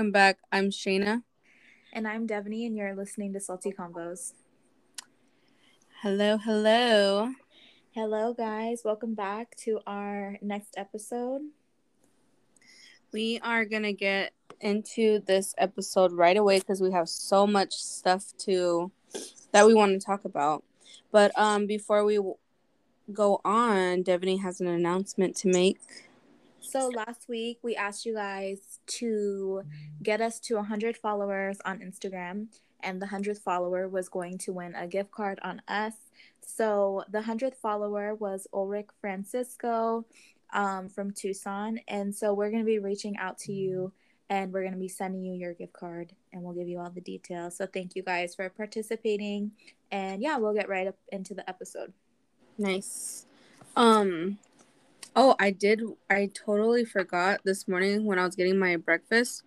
welcome back. I'm Shayna. And I'm Devaney, and you're listening to Salty Combos. Hello, hello. Hello, guys. Welcome back to our next episode. We are going to get into this episode right away because we have so much stuff to that we want to talk about. But um before we w- go on, Devaney has an announcement to make. So last week we asked you guys to get us to 100 followers on Instagram and the 100th follower was going to win a gift card on us. So the 100th follower was Ulrich Francisco um, from Tucson. And so we're going to be reaching out to you and we're going to be sending you your gift card and we'll give you all the details. So thank you guys for participating. And yeah, we'll get right up into the episode. Nice. Um oh, I did I totally forgot this morning when I was getting my breakfast.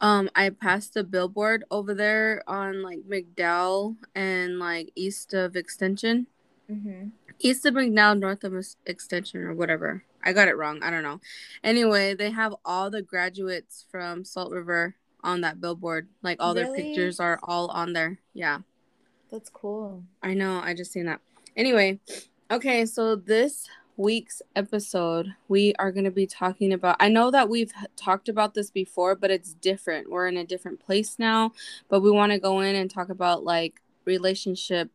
Um I passed a billboard over there on like McDowell and like east of Extension. Mm-hmm. East of McDowell, north of Extension or whatever. I got it wrong. I don't know. Anyway, they have all the graduates from Salt River on that billboard. Like all really? their pictures are all on there. Yeah. That's cool. I know. I just seen that. Anyway, okay, so this week's episode, we are going to be talking about. I know that we've talked about this before, but it's different. We're in a different place now, but we want to go in and talk about like relationship.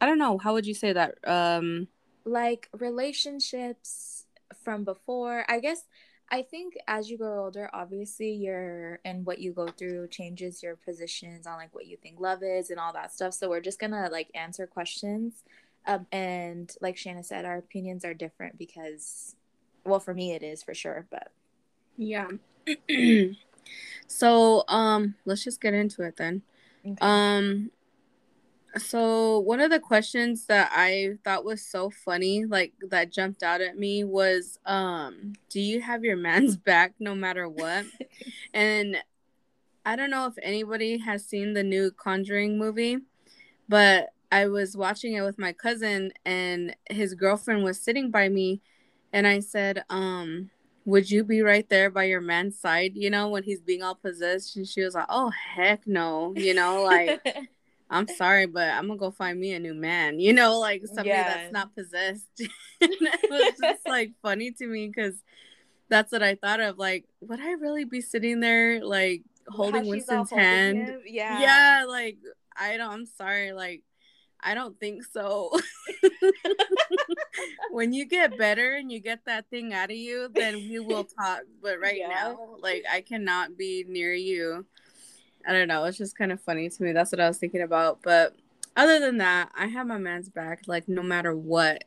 I don't know. How would you say that? Um, like relationships from before. I guess I think as you grow older, obviously your and what you go through changes your positions on like what you think love is and all that stuff. So we're just gonna like answer questions. Um, and like Shayna said, our opinions are different because, well, for me it is for sure, but yeah. so um, let's just get into it then. Okay. Um, so one of the questions that I thought was so funny, like that jumped out at me was um, do you have your man's back no matter what? and I don't know if anybody has seen the new Conjuring movie, but I was watching it with my cousin and his girlfriend was sitting by me and I said, um, would you be right there by your man's side, you know, when he's being all possessed? And she was like, Oh heck no, you know, like I'm sorry, but I'm gonna go find me a new man. You know, like somebody yeah. that's not possessed. it was just like funny to me because that's what I thought of. Like, would I really be sitting there like holding Winston's hand? Holding yeah, yeah. Like, I don't. I'm sorry. Like, I don't think so. when you get better and you get that thing out of you, then we will talk. But right yeah. now, like, I cannot be near you. I don't know. It's just kind of funny to me. That's what I was thinking about. But other than that, I have my man's back, like no matter what.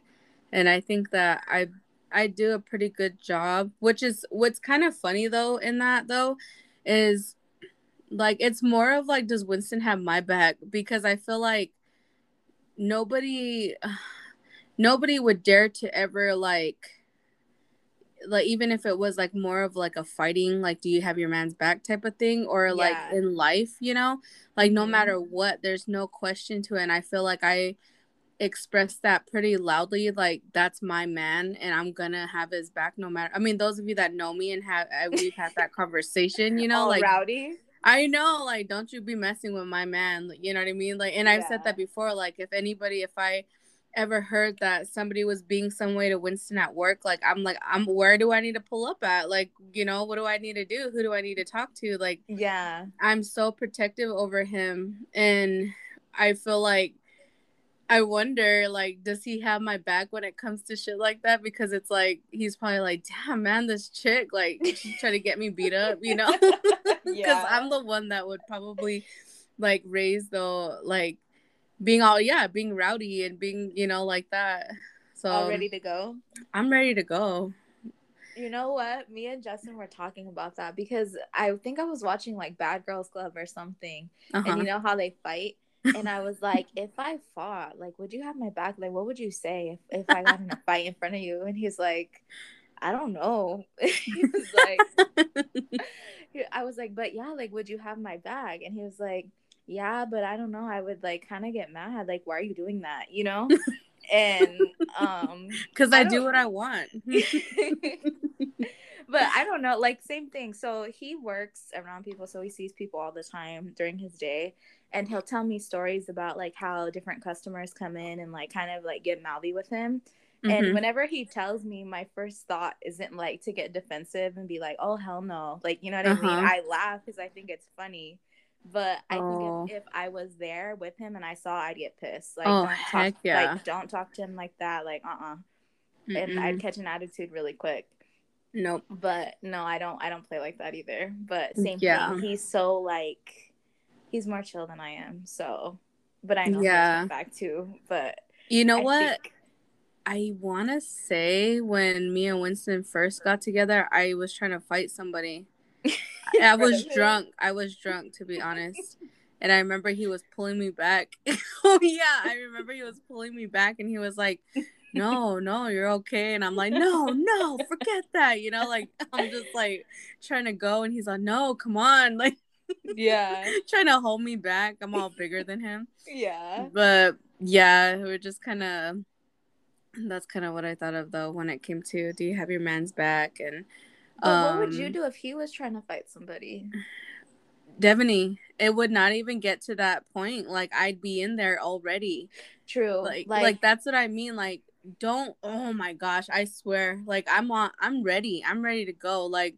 And I think that I I do a pretty good job. Which is what's kind of funny though in that though, is like it's more of like does Winston have my back? Because I feel like nobody nobody would dare to ever like like even if it was like more of like a fighting like do you have your man's back type of thing or yeah. like in life you know like no mm-hmm. matter what there's no question to it and i feel like i expressed that pretty loudly like that's my man and i'm gonna have his back no matter i mean those of you that know me and have uh, we've had that conversation you know All like rowdy I know, like, don't you be messing with my man. You know what I mean? Like, and I've said that before. Like, if anybody, if I ever heard that somebody was being some way to Winston at work, like I'm like, I'm where do I need to pull up at? Like, you know, what do I need to do? Who do I need to talk to? Like, yeah, I'm so protective over him. And I feel like I wonder, like, does he have my back when it comes to shit like that? Because it's like he's probably like, damn man, this chick, like, she's trying to get me beat up, you know? Because yeah. I'm the one that would probably like raise the like being all yeah, being rowdy and being you know like that. So all ready to go. I'm ready to go. You know what? Me and Justin were talking about that because I think I was watching like Bad Girls Club or something, uh-huh. and you know how they fight. And I was like, if I fought, like, would you have my back? Like, what would you say if, if I got in a fight in front of you? And he's like, I don't know. he was like, I was like, but yeah, like, would you have my back? And he was like, yeah, but I don't know. I would like kind of get mad. Like, why are you doing that? You know? and um, because I, I do what I want. but I don't know, like same thing. So he works around people, so he sees people all the time during his day, and he'll tell me stories about like how different customers come in and like kind of like get mouthy with him. Mm-hmm. And whenever he tells me, my first thought isn't like to get defensive and be like, "Oh hell no!" Like you know what uh-huh. I mean? I laugh because I think it's funny. But I oh. think if, if, I was there with him and I saw, I'd get pissed. Like, oh, don't heck talk, yeah. like don't talk to him like that. Like, uh, uh-uh. uh and I'd catch an attitude really quick. Nope. But no, I don't. I don't play like that either. But same yeah. thing. He's so like, he's more chill than I am. So, but I know yeah. back too. But you know I what? Think... I want to say when me and Winston first got together, I was trying to fight somebody. I was drunk. I was drunk to be honest. And I remember he was pulling me back. oh yeah, I remember he was pulling me back and he was like, "No, no, you're okay." And I'm like, "No, no, forget that." You know, like I'm just like trying to go and he's like, "No, come on." Like yeah. trying to hold me back. I'm all bigger than him. Yeah. But yeah, we're just kind of that's kind of what I thought of though when it came to do you have your man's back and um, what would you um, do if he was trying to fight somebody? Devaney, it would not even get to that point. Like I'd be in there already. True. Like, like, like that's what I mean. Like don't. Oh my gosh, I swear. Like I'm on. I'm ready. I'm ready to go. Like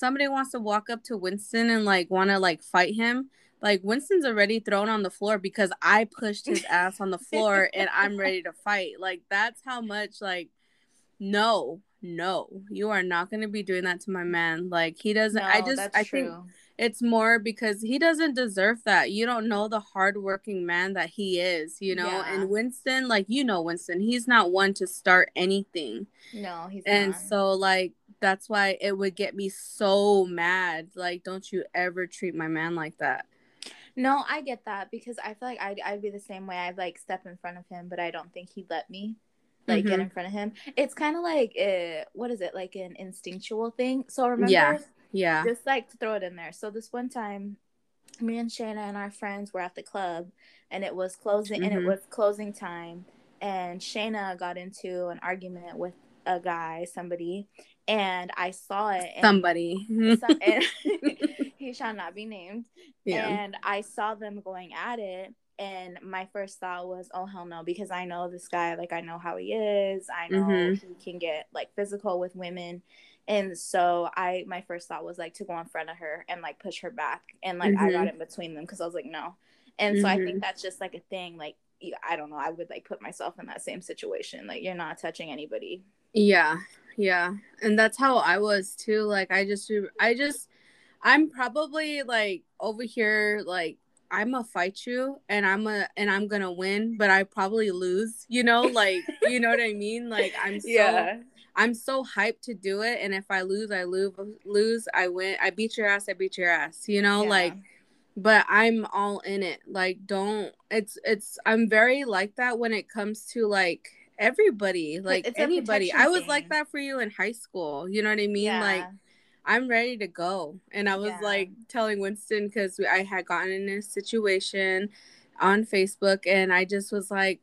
somebody wants to walk up to Winston and like want to like fight him. Like Winston's already thrown on the floor because I pushed his ass on the floor and I'm ready to fight. Like that's how much like no no, you are not going to be doing that to my man. Like he doesn't. No, I just I true. think it's more because he doesn't deserve that. You don't know the hardworking man that he is, you know. Yeah. And Winston, like you know, Winston, he's not one to start anything. No, he's and not. so like that's why it would get me so mad. Like, don't you ever treat my man like that. No, I get that because I feel like I'd, I'd be the same way. I'd like step in front of him, but I don't think he'd let me like mm-hmm. get in front of him. It's kind of like uh, what is it like an instinctual thing. So remember, yeah, yeah, just like to throw it in there. So this one time, me and Shayna and our friends were at the club, and it was closing, mm-hmm. and it mm-hmm. was closing time, and Shayna got into an argument with a guy, somebody, and I saw it. somebody. Some, and he shall not be named. Yeah. And I saw them going at it and my first thought was oh hell no because i know this guy like i know how he is i know mm-hmm. he can get like physical with women and so i my first thought was like to go in front of her and like push her back and like mm-hmm. i got in between them because i was like no and mm-hmm. so i think mm-hmm. that's just like a thing like i don't know i would like put myself in that same situation like you're not touching anybody yeah yeah and that's how i was too like i just i just i'm probably like over here like I'm gonna fight you and I'm a and I'm gonna win, but I probably lose. You know, like you know what I mean? Like I'm so yeah. I'm so hyped to do it, and if I lose, I lose. Lose, I win. I beat your ass. I beat your ass. You know, yeah. like. But I'm all in it. Like, don't. It's it's. I'm very like that when it comes to like everybody, like it's anybody. I was like that for you in high school. You know what I mean? Yeah. Like I'm ready to go. And I was yeah. like telling Winston because I had gotten in a situation on Facebook and I just was like,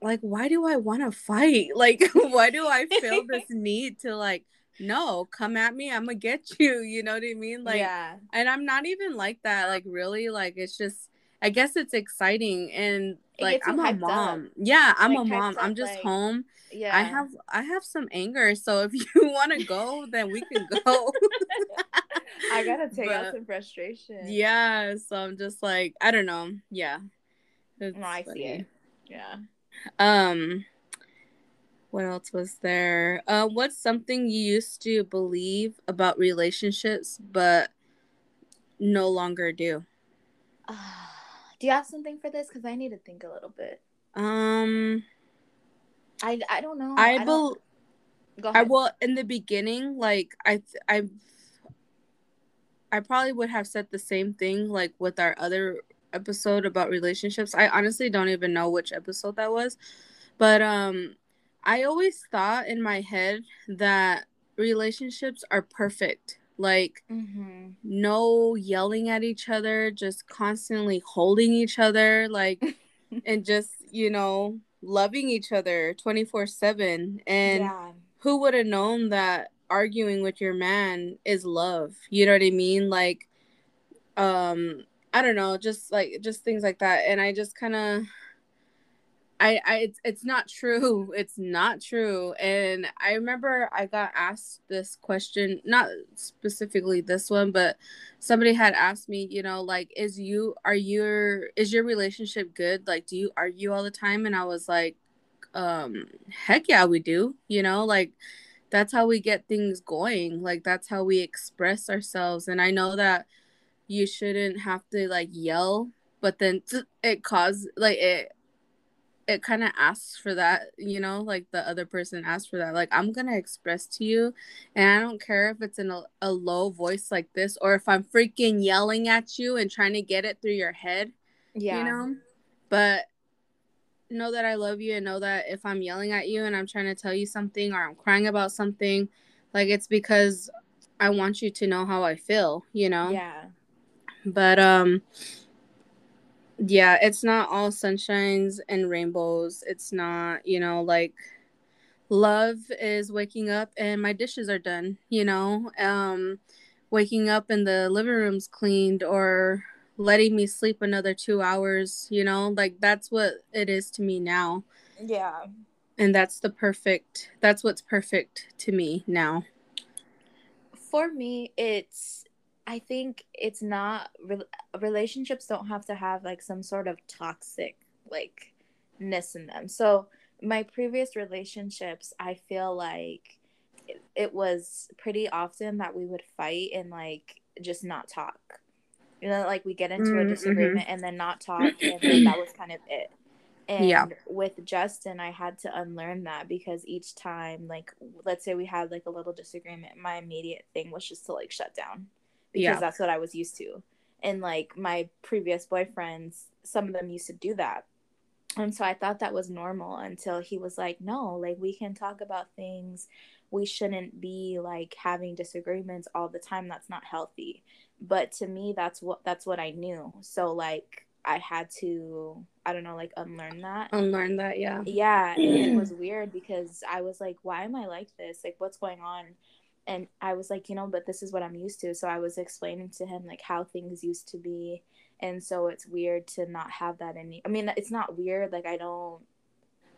like, why do I want to fight? Like, why do I feel this need to like, no, come at me, I'm gonna get you. You know what I mean? Like, yeah. And I'm not even like that. Like, really, like, it's just, I guess it's exciting and like I'm a mom. Up. Yeah, I'm like, a mom. I'm just like, home yeah. I have I have some anger, so if you want to go, then we can go. I gotta take but, out some frustration. Yeah, so I'm just like I don't know. Yeah, it's no, I funny. see it. Yeah. Um, what else was there? Uh, what's something you used to believe about relationships but no longer do? Do you have something for this? Because I need to think a little bit. Um. I I don't know. I, I will. Go ahead. I will in the beginning, like I I I probably would have said the same thing like with our other episode about relationships. I honestly don't even know which episode that was. But um I always thought in my head that relationships are perfect. Like mm-hmm. no yelling at each other, just constantly holding each other like and just, you know, loving each other 24 7 and yeah. who would have known that arguing with your man is love. You know what I mean? Like um I don't know, just like just things like that. And I just kind of I, I it's, it's not true. It's not true. And i remember i got asked this question not specifically this one but somebody had asked me you know like is you are your is your relationship good? Like do you argue all the time? And i was like um heck yeah we do you know like that's how we get things going. Like that's how we express ourselves. And i know that you shouldn't have to like yell but then it cause like it it kind of asks for that, you know, like the other person asks for that. Like, I'm going to express to you, and I don't care if it's in a, a low voice like this or if I'm freaking yelling at you and trying to get it through your head. Yeah. You know? But know that I love you and know that if I'm yelling at you and I'm trying to tell you something or I'm crying about something, like it's because I want you to know how I feel, you know? Yeah. But, um, yeah, it's not all sunshines and rainbows. It's not, you know, like love is waking up and my dishes are done, you know, um, waking up and the living room's cleaned or letting me sleep another two hours, you know, like that's what it is to me now. Yeah. And that's the perfect, that's what's perfect to me now. For me, it's I think it's not relationships don't have to have like some sort of toxic like ness in them. So my previous relationships, I feel like it, it was pretty often that we would fight and like just not talk. You know, like we get into mm, mm-hmm. a disagreement and then not talk, and then that was kind of it. And yeah. with Justin, I had to unlearn that because each time, like, let's say we had like a little disagreement, my immediate thing was just to like shut down because yeah. that's what I was used to. And like my previous boyfriends, some of them used to do that. And so I thought that was normal until he was like, no, like we can talk about things. We shouldn't be like having disagreements all the time. That's not healthy. But to me, that's what that's what I knew. So like I had to, I don't know, like unlearn that. Unlearn that, yeah. Yeah. It was weird because I was like, why am I like this? Like, what's going on? And I was like, you know, but this is what I'm used to. So I was explaining to him like how things used to be. And so it's weird to not have that any I mean, it's not weird like I don't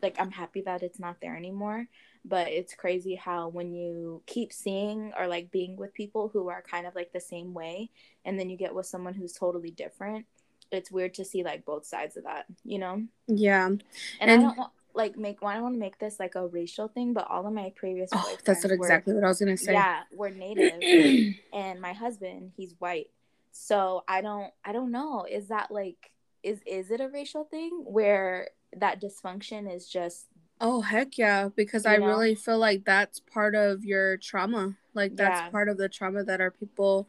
like I'm happy that it's not there anymore, but it's crazy how when you keep seeing or like being with people who are kind of like the same way and then you get with someone who's totally different, it's weird to see like both sides of that, you know? Yeah. And, and I don't like make well, I don't want to make this like a racial thing, but all of my previous oh, that's what exactly were, what I was gonna say. Yeah, we're native, and my husband he's white, so I don't I don't know. Is that like is is it a racial thing where that dysfunction is just Oh heck yeah, because I know? really feel like that's part of your trauma. Like that's yeah. part of the trauma that our people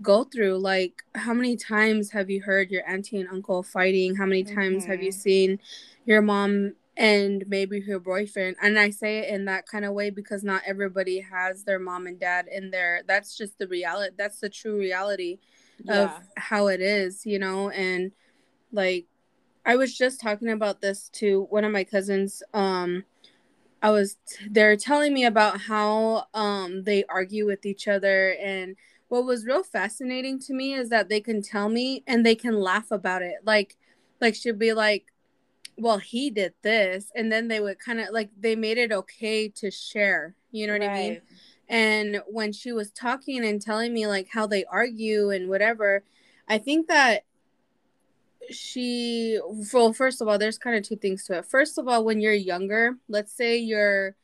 go through. Like how many times have you heard your auntie and uncle fighting? How many times mm-hmm. have you mm-hmm. seen your mom and maybe her boyfriend and i say it in that kind of way because not everybody has their mom and dad in there that's just the reality that's the true reality yeah. of how it is you know and like i was just talking about this to one of my cousins um i was they're telling me about how um they argue with each other and what was real fascinating to me is that they can tell me and they can laugh about it like like she'd be like well he did this and then they would kind of like they made it okay to share you know what right. i mean and when she was talking and telling me like how they argue and whatever i think that she well first of all there's kind of two things to it first of all when you're younger let's say you're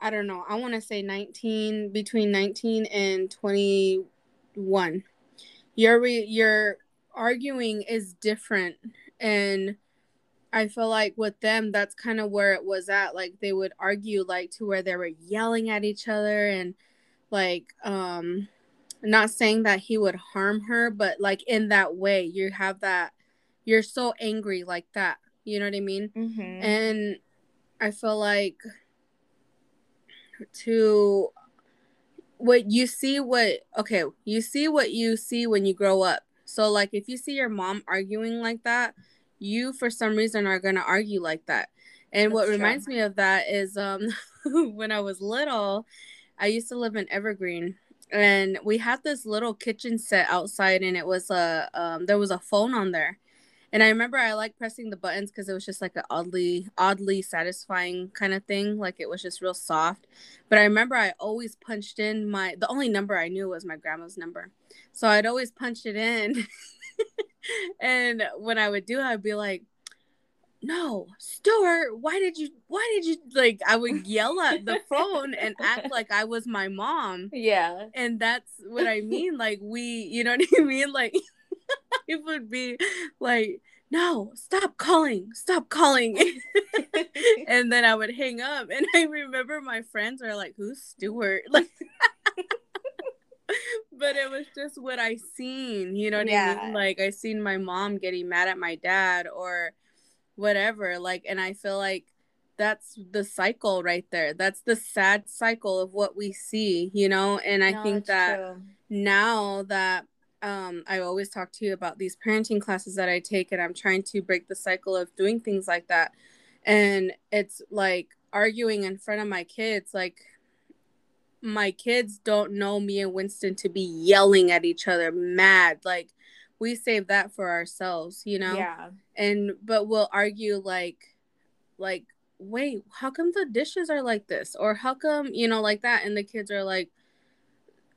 i don't know i want to say 19 between 19 and 21 your re- your arguing is different and I feel like with them, that's kind of where it was at. Like they would argue like to where they were yelling at each other and like um not saying that he would harm her, but like in that way, you have that you're so angry like that. You know what I mean? Mm-hmm. And I feel like to what you see what okay, you see what you see when you grow up. So like if you see your mom arguing like that, you for some reason are going to argue like that. And That's what true. reminds me of that is um when I was little, I used to live in Evergreen, and we had this little kitchen set outside, and it was a um, there was a phone on there, and I remember I like pressing the buttons because it was just like an oddly oddly satisfying kind of thing. Like it was just real soft. But I remember I always punched in my the only number I knew was my grandma's number. So I'd always punch it in. and when I would do it, I'd be like, no, Stuart, why did you why did you like I would yell at the phone and act like I was my mom. Yeah. And that's what I mean. Like we, you know what I mean? Like it would be like, no, stop calling, stop calling. and then I would hang up. And I remember my friends are like, who's Stuart? Like, but it was just what I seen, you know what yeah. I mean? Like, I seen my mom getting mad at my dad or whatever. Like, and I feel like that's the cycle right there. That's the sad cycle of what we see, you know? And I no, think that true. now that um, I always talk to you about these parenting classes that I take, and I'm trying to break the cycle of doing things like that. And it's like arguing in front of my kids, like my kids don't know me and Winston to be yelling at each other, mad. Like we save that for ourselves, you know? Yeah. And but we'll argue like like, wait, how come the dishes are like this? Or how come, you know, like that? And the kids are like,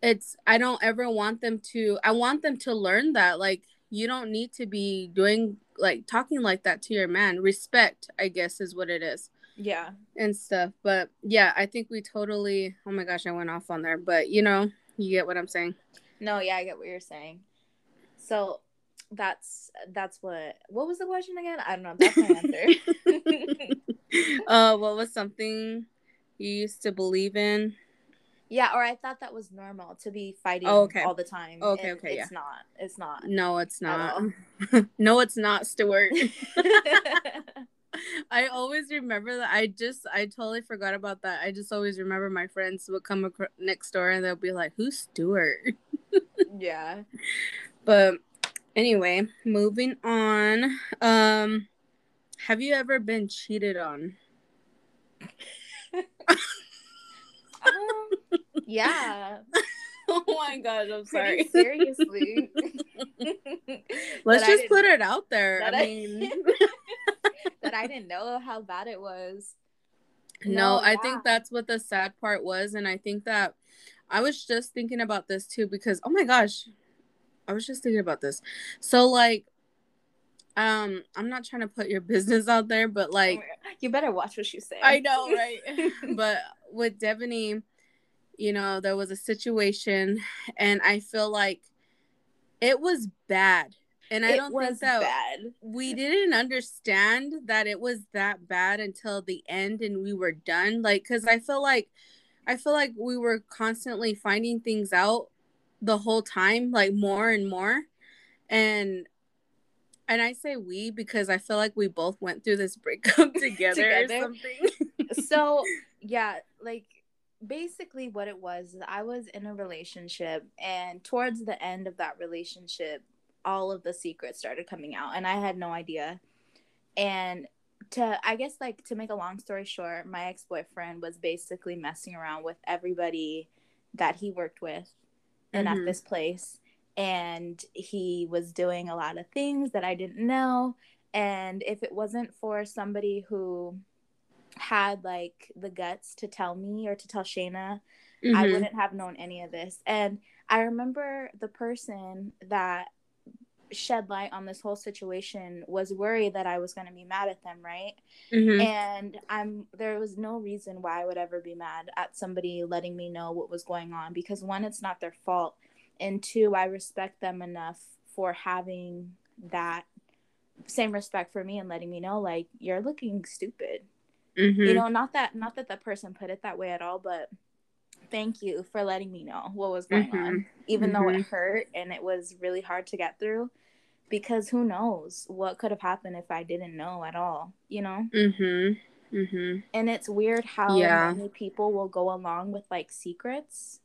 it's I don't ever want them to I want them to learn that like you don't need to be doing like talking like that to your man. Respect, I guess is what it is. Yeah. And stuff. But yeah, I think we totally oh my gosh, I went off on there, but you know, you get what I'm saying. No, yeah, I get what you're saying. So that's that's what what was the question again? I don't know. That's my answer. uh what was something you used to believe in? Yeah, or I thought that was normal to be fighting oh, okay. all the time. Okay, okay, it's yeah. not. It's not. No, it's not. no, it's not, Stuart. I always remember that. I just, I totally forgot about that. I just always remember my friends would come ac- next door and they'll be like, "Who's Stuart?" yeah. But anyway, moving on. Um, have you ever been cheated on? um, yeah. oh my gosh, I'm sorry. Pretty seriously. Let's just put it out there. I, I mean, that I didn't know how bad it was. No, no I yeah. think that's what the sad part was. And I think that I was just thinking about this too because, oh my gosh, I was just thinking about this. So, like, um, I'm not trying to put your business out there, but like, you better watch what you say. I know, right? but with Devaney, you know, there was a situation, and I feel like it was bad. And I don't think that bad. we didn't understand that it was that bad until the end and we were done. Like, cause I feel like, I feel like we were constantly finding things out the whole time, like more and more. And and I say we because I feel like we both went through this breakup together, together. or something. so yeah, like basically what it was I was in a relationship and towards the end of that relationship all of the secrets started coming out and I had no idea. And to I guess like to make a long story short, my ex-boyfriend was basically messing around with everybody that he worked with and mm-hmm. at this place and he was doing a lot of things that I didn't know and if it wasn't for somebody who had like the guts to tell me or to tell Shayna, mm-hmm. I wouldn't have known any of this. And I remember the person that shed light on this whole situation was worried that I was going to be mad at them, right? Mm-hmm. And I'm there was no reason why I would ever be mad at somebody letting me know what was going on because one it's not their fault and two I respect them enough for having that same respect for me and letting me know like you're looking stupid Mm-hmm. You know, not that not that the person put it that way at all, but thank you for letting me know what was going mm-hmm. on, even mm-hmm. though it mm-hmm. hurt and it was really hard to get through. Because who knows what could have happened if I didn't know at all, you know? Mm-hmm. Mm-hmm. And it's weird how yeah. many people will go along with like secrets,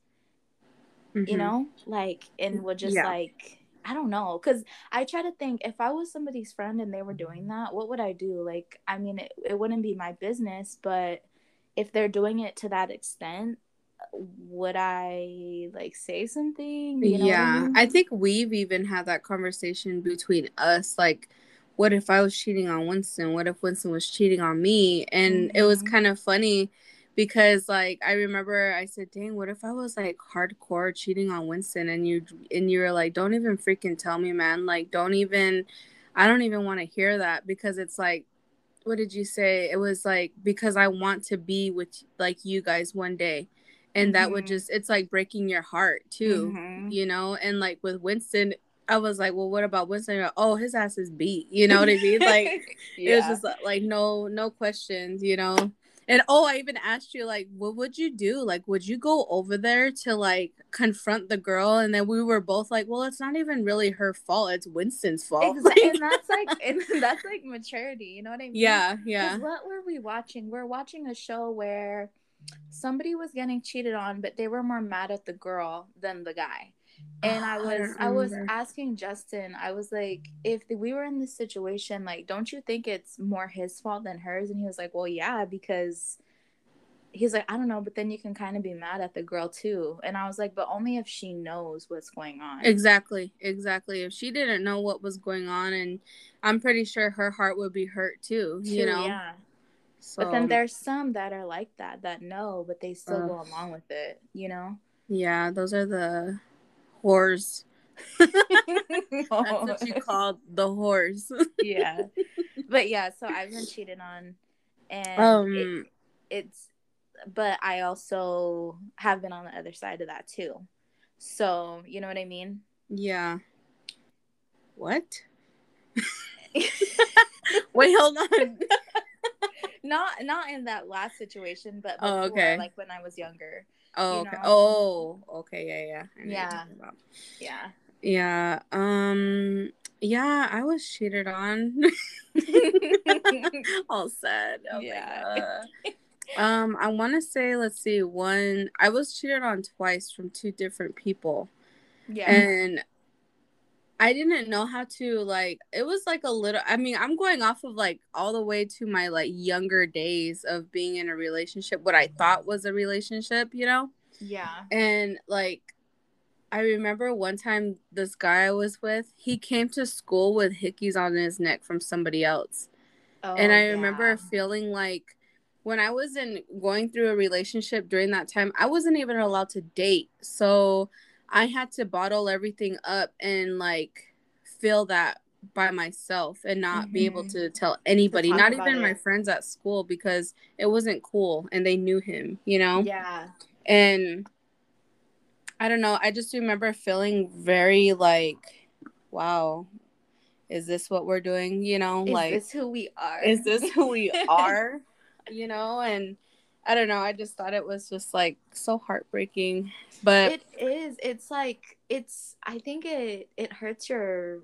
you mm-hmm. know, like and will just yeah. like I don't know, cause I try to think if I was somebody's friend and they were doing that, what would I do? Like, I mean, it, it wouldn't be my business, but if they're doing it to that extent, would I like say something? You know yeah, I, mean? I think we've even had that conversation between us. Like, what if I was cheating on Winston? What if Winston was cheating on me? And mm-hmm. it was mm-hmm. kind of funny because like I remember I said, "Dang, what if I was like hardcore cheating on Winston?" And you and you were like, "Don't even freaking tell me, man. Like, don't even. I don't even want to hear that because it's like." What did you say? It was like because I want to be with like you guys one day and mm-hmm. that would mm-hmm. just it's like breaking your heart too mm-hmm. you know and like with winston i was like well what about winston oh his ass is beat you know what i mean like yeah. it was just like no no questions you know and oh i even asked you like what would you do? Like would you go over there to like confront the girl? And then we were both like well it's not even really her fault. It's winston's fault. Exactly and that's like and that's like maturity. You know what i mean? Yeah yeah. what were we watching? We're watching a show where somebody was getting cheated on, but they were more mad at the girl than the guy. And I was I, I was asking Justin, I was like, if we were in this situation, like, don't you think it's more his fault than hers? And he was like, Well, yeah, because he's like, I don't know, but then you can kind of be mad at the girl too. And I was like, but only if she knows what's going on. Exactly. Exactly. If she didn't know what was going on and I'm pretty sure her heart would be hurt too, too you know. Yeah. So, but then there's some that are like that that know, but they still uh, go along with it, you know? Yeah, those are the whores. That's what you called the whores. yeah. But yeah, so I've been cheated on and um, it, it's but I also have been on the other side of that too. So, you know what I mean? Yeah. What? Wait, hold on not not in that last situation, but before, oh, okay. like when I was younger. Oh, okay. Know? Oh, okay. Yeah, yeah. Yeah. Yeah. Yeah. Um. Yeah, I was cheated on. All sad. Oh yeah. um, I want to say, let's see, one. I was cheated on twice from two different people. Yeah. And I didn't know how to like it was like a little I mean, I'm going off of like all the way to my like younger days of being in a relationship, what I thought was a relationship, you know? Yeah. And like I remember one time this guy I was with, he came to school with hickeys on his neck from somebody else. Oh, and I yeah. remember feeling like when I was in going through a relationship during that time, I wasn't even allowed to date. So I had to bottle everything up and like feel that by myself and not mm-hmm. be able mm-hmm. to tell anybody, to not even it. my friends at school because it wasn't cool and they knew him, you know? Yeah. And I don't know, I just remember feeling very like, wow, is this what we're doing? You know, is like is this who we are? Is this who we are? you know, and I don't know. I just thought it was just like so heartbreaking. But it is. It's like it's. I think it it hurts your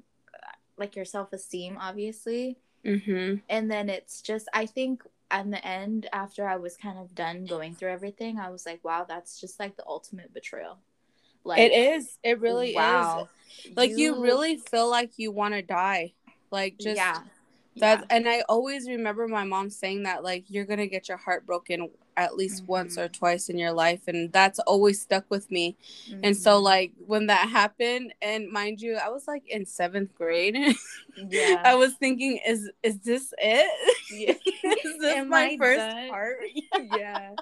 like your self esteem, obviously. Mm-hmm. And then it's just. I think at the end, after I was kind of done going through everything, I was like, wow, that's just like the ultimate betrayal. Like it is. It really wow. is. Like you, you really feel like you want to die. Like just yeah. That yeah. and I always remember my mom saying that like you're gonna get your heart broken at least mm-hmm. once or mm-hmm. twice in your life and that's always stuck with me. Mm-hmm. And so mm-hmm. like when that happened and mind you I was like in 7th grade. yeah. I was thinking is is this it? Yeah. is this Am my I first done? heart? yeah.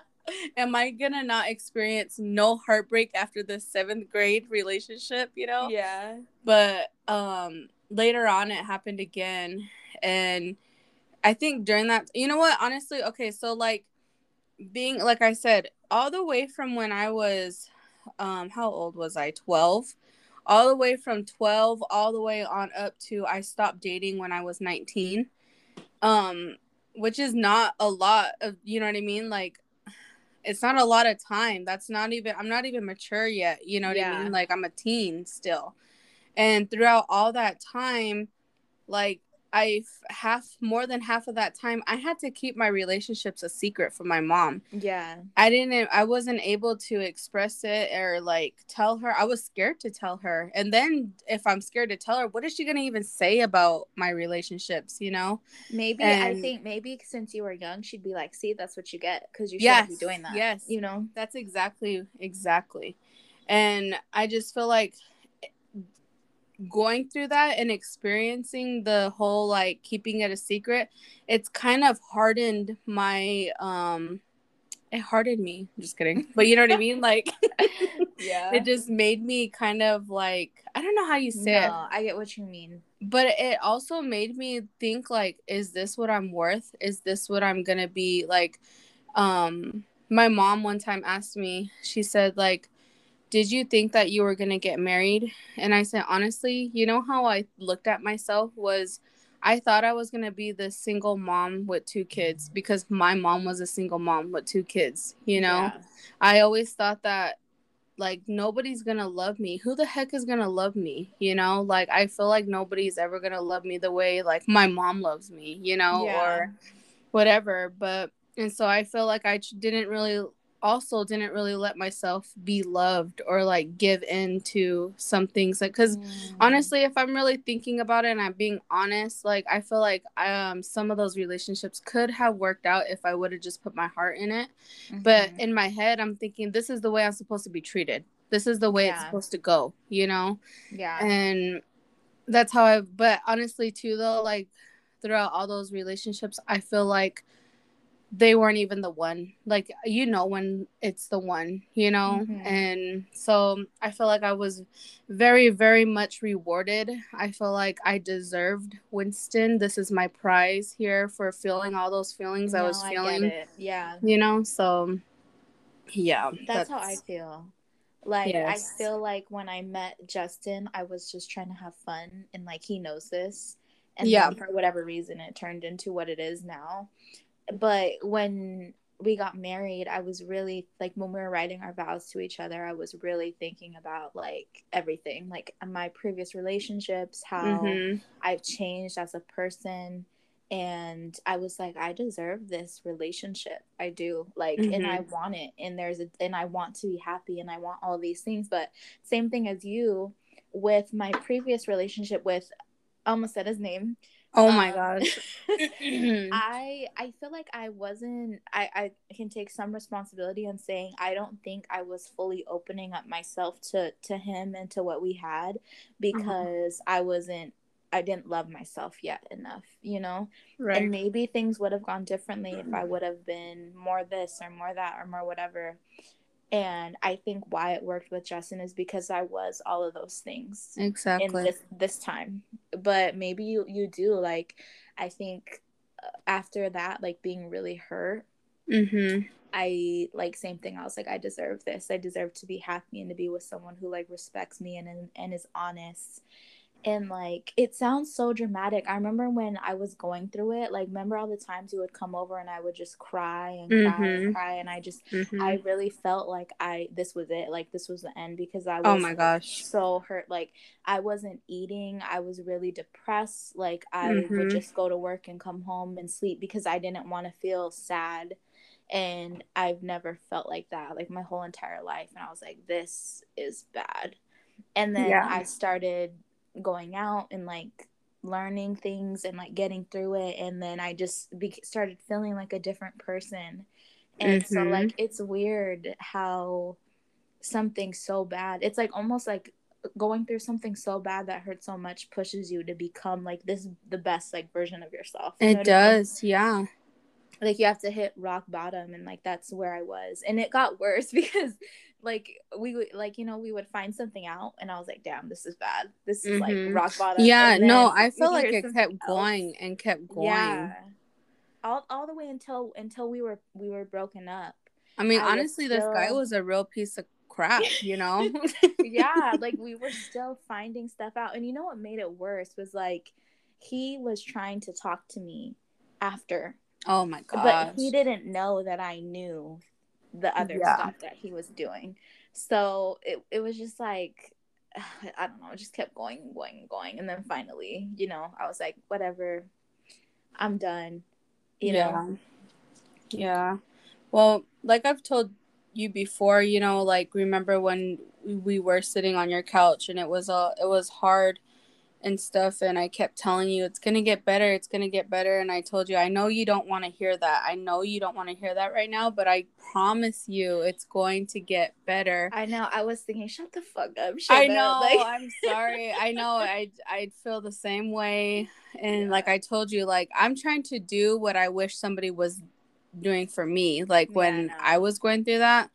Am I gonna not experience no heartbreak after the seventh grade relationship, you know? Yeah. But um later on it happened again and I think during that, you know what? Honestly, okay, so like being like I said, all the way from when I was, um, how old was I? Twelve. All the way from twelve, all the way on up to I stopped dating when I was nineteen. Um, which is not a lot of, you know what I mean? Like, it's not a lot of time. That's not even. I'm not even mature yet. You know what yeah. I mean? Like I'm a teen still, and throughout all that time, like I half more than half of that time I had to keep my relationships a secret from my mom. Yeah. I didn't I wasn't able to express it or like tell her. I was scared to tell her. And then if I'm scared to tell her, what is she going to even say about my relationships, you know? Maybe and, I think maybe since you were young she'd be like, "See, that's what you get cuz you yes, shouldn't be doing that." Yes. You know. That's exactly exactly. And I just feel like going through that and experiencing the whole like keeping it a secret, it's kind of hardened my um it hardened me. Just kidding. But you know what I mean? Like yeah. It just made me kind of like I don't know how you say no, it. I get what you mean. But it also made me think like is this what I'm worth? Is this what I'm going to be like um my mom one time asked me. She said like did you think that you were going to get married? And I said, honestly, you know how I looked at myself was I thought I was going to be the single mom with two kids because my mom was a single mom with two kids, you know? Yeah. I always thought that like nobody's going to love me. Who the heck is going to love me, you know? Like I feel like nobody's ever going to love me the way like my mom loves me, you know, yeah. or whatever, but and so I feel like I didn't really also didn't really let myself be loved or like give in to some things like because mm. honestly if i'm really thinking about it and i'm being honest like i feel like um some of those relationships could have worked out if i would have just put my heart in it mm-hmm. but in my head i'm thinking this is the way i'm supposed to be treated this is the way yeah. it's supposed to go you know yeah and that's how i but honestly too though like throughout all those relationships i feel like they weren't even the one. Like you know when it's the one you know? Mm-hmm. and so i feel like i was very very much rewarded. I feel like i deserved winston. This is my prize here for feeling all those feelings no, i was feeling I yeah. you know? So yeah that's, that's, how i feel. Like yes. i feel like when i met justin i was just trying to have fun and like he knows this. And yeah. for whatever reason it turned into what it is now but when we got married, I was really like when we were writing our vows to each other, I was really thinking about like everything, like my previous relationships, how mm-hmm. I've changed as a person. And I was like, I deserve this relationship. I do. Like, mm-hmm. and I mm-hmm. want it. And there's a, and I want to be happy and I want all these things. But same thing as you with my previous relationship with, almost said his name Oh my um, gosh. I I feel like I wasn't I I can take some responsibility in saying I don't think I was fully opening up myself to to him and to what we had mm-hmm. because I wasn't I didn't love myself yet enough, you know? Right. And maybe things would have gone differently if I would have been more this or more that or more whatever. And I think why it worked with Justin is because I was all of those things exactly in this this time. But maybe you you do like I think uh, after that like being really hurt. Mm-hmm. I like same thing. I was like, I deserve this. I deserve to be happy and to be with someone who like respects me and and, and is honest and like it sounds so dramatic i remember when i was going through it like remember all the times you would come over and i would just cry and cry mm-hmm. and cry and i just mm-hmm. i really felt like i this was it like this was the end because i oh was oh my gosh so hurt like i wasn't eating i was really depressed like i mm-hmm. would just go to work and come home and sleep because i didn't want to feel sad and i've never felt like that like my whole entire life and i was like this is bad and then yeah. i started going out and like learning things and like getting through it and then i just be- started feeling like a different person and mm-hmm. so like it's weird how something so bad it's like almost like going through something so bad that hurts so much pushes you to become like this the best like version of yourself you it does I mean? yeah like you have to hit rock bottom and like that's where i was and it got worse because like we would like you know we would find something out and i was like damn this is bad. This is mm-hmm. like rock bottom. Yeah no i felt like it kept else. going and kept going. Yeah all, all the way until until we were we were broken up. I mean I honestly still... this guy was a real piece of crap you know? Yeah like we were still finding stuff out. And you know what made it worse was like he was trying to talk to me after. Oh my god but he didn't know that i knew the other yeah. stuff that he was doing. So it, it was just like I don't know, just kept going, going, going. And then finally, you know, I was like, whatever, I'm done. You yeah. know? Yeah. Well, like I've told you before, you know, like remember when we were sitting on your couch and it was a it was hard and stuff and I kept telling you it's going to get better, it's going to get better and I told you I know you don't want to hear that. I know you don't want to hear that right now, but I promise you it's going to get better. I know. I was thinking shut the fuck up. I know. Like... I'm sorry. I know I I'd feel the same way and yeah. like I told you like I'm trying to do what I wish somebody was doing for me like when yeah, I, I was going through that.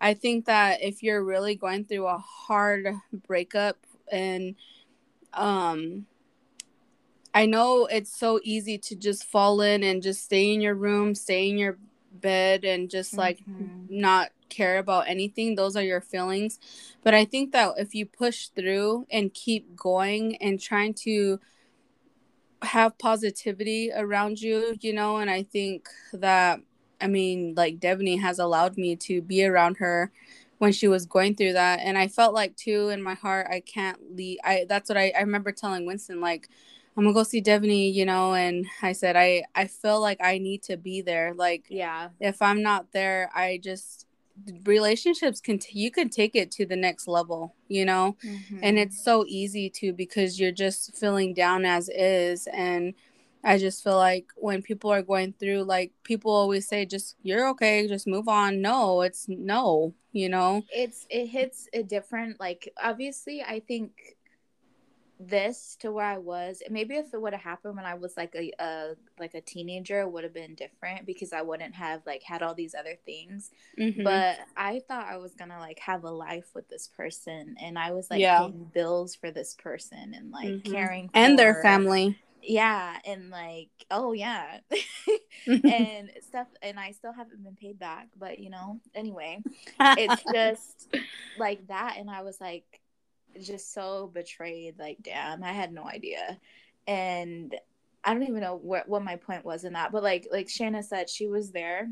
I think that if you're really going through a hard breakup and um I know it's so easy to just fall in and just stay in your room, stay in your bed and just like mm-hmm. not care about anything. Those are your feelings. But I think that if you push through and keep going and trying to have positivity around you, you know, and I think that I mean, like Devaney has allowed me to be around her when she was going through that and i felt like too in my heart i can't leave i that's what i, I remember telling winston like i'm gonna go see devaney you know and i said i i feel like i need to be there like yeah if i'm not there i just relationships can t- you can take it to the next level you know mm-hmm. and it's so easy to because you're just feeling down as is and I just feel like when people are going through, like people always say, just you're okay, just move on. No, it's no, you know. It's it hits a different like obviously I think this to where I was, and maybe if it would have happened when I was like a, a like a teenager, it would have been different because I wouldn't have like had all these other things. Mm-hmm. But I thought I was gonna like have a life with this person, and I was like yeah. paying bills for this person and like mm-hmm. caring and their family yeah and like oh yeah. And stuff and i still haven't been paid back but you know anyway it's just like that and i was like just so betrayed like damn i had no idea. And i don't even know what, what my point was in that but like like Shayna said she was there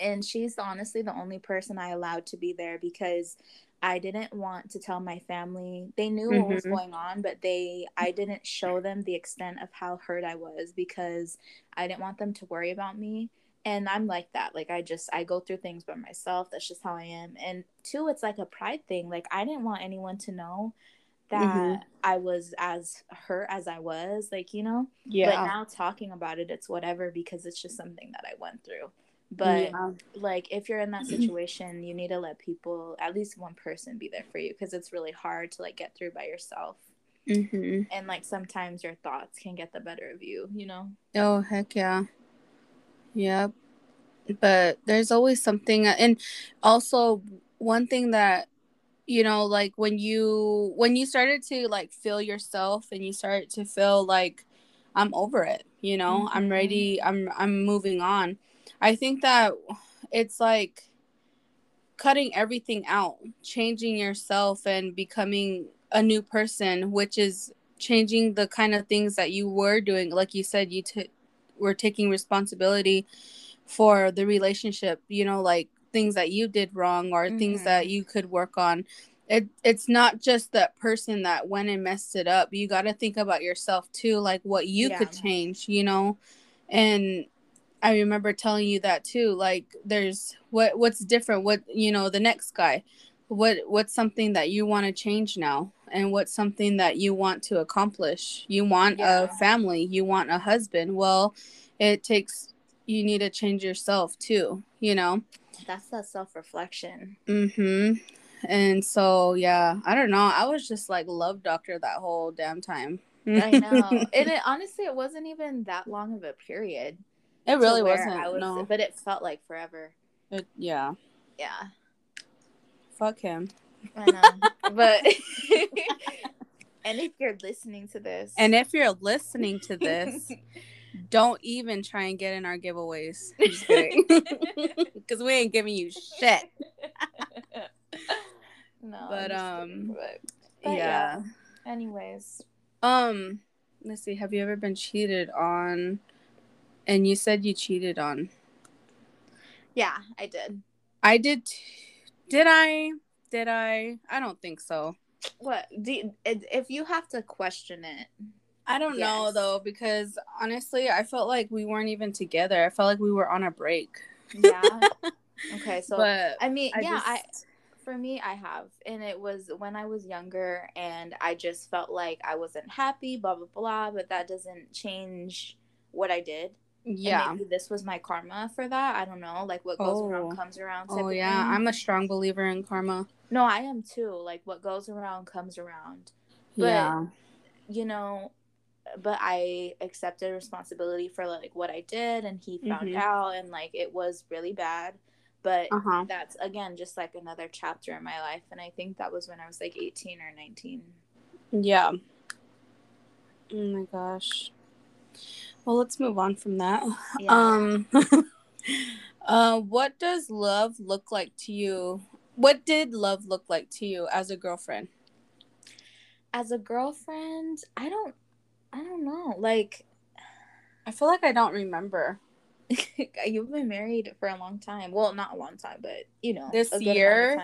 and she's honestly the only person i allowed to be there because I didn't want to tell my family. They knew mm-hmm. what was mm-hmm. going on, but they I didn't show them the extent of how hurt I was because I didn't want them to worry about me. And I'm like that. Like I just I go through things by myself. That's just how I am. And two, it's like a pride thing. Like I didn't want anyone to know that mm-hmm. I was as hurt as I was, like, you know? Yeah. But now talking about it, it's whatever because it's just something that I went through. But yeah. like if you're in that situation, you need to let people, at least one person, be there for you because it's really hard to like get through by yourself. Mm-hmm. And like sometimes your thoughts can get the better of you, you know? Oh heck yeah, yep. But there's always something, and also one thing that you know like when you when you started to like feel yourself and you started to feel like i'm over it you know mm-hmm. i'm ready i'm i'm moving on I think that it's like cutting everything out, changing yourself and becoming a new person, which is changing the kind of things that you were doing. Like you said, you t- were taking responsibility for the relationship, you know, like things that you did wrong or mm-hmm. things that mm-hmm. you could work on. It, it's not just that person that went and messed it up. You got to think about yourself too, like what you yeah. could change, you know? And I remember telling you that too. Like there's what what's different, what you know, the next guy. What what's something that you want to change now? And what's something that you want to accomplish? You want yeah. a family, you want a husband. Well, it takes you need to change yourself too, you know. That's that self-reflection. Mhm. And so, yeah, I don't know. I was just like love doctor that whole damn time. I know. And it honestly it wasn't even that long of a period. It really wasn't. Was, no. But it felt like forever. It, yeah. Yeah. Fuck him. I know. but and if you're listening to this And if you're listening to this, don't even try and get in our giveaways. Because we ain't giving you shit. No. But um but, but yeah. yeah. Anyways. Um let's see, have you ever been cheated on? And you said you cheated on. Yeah, I did. I did. T- did I? Did I? I don't think so. what do you, if you have to question it I don't yes. know though because honestly, I felt like we weren't even together. I felt like we were on a break. Yeah. okay, so but I mean, I yeah, just... I for me I have and it was when I was younger and I just felt like I wasn't happy, blah blah blah, but that doesn't change what I did. Yeah. Maybe this was my karma for that. I don't know. Like what goes oh. around comes around. Oh yeah, thing. I'm a strong believer in karma. No, I am too. Like what goes around comes around. But, yeah. You know, but I accepted responsibility for like what I did and he found mm-hmm. out and like it was really bad. But uh-huh. that's again just like another chapter in my life and I think that was when I was like 18 or 19. Yeah. Oh my gosh. Well, let's move on from that. Yeah. Um uh what does love look like to you? What did love look like to you as a girlfriend? As a girlfriend, I don't I don't know. Like, I feel like I don't remember. You've been married for a long time. Well, not a long time, but you know, this year.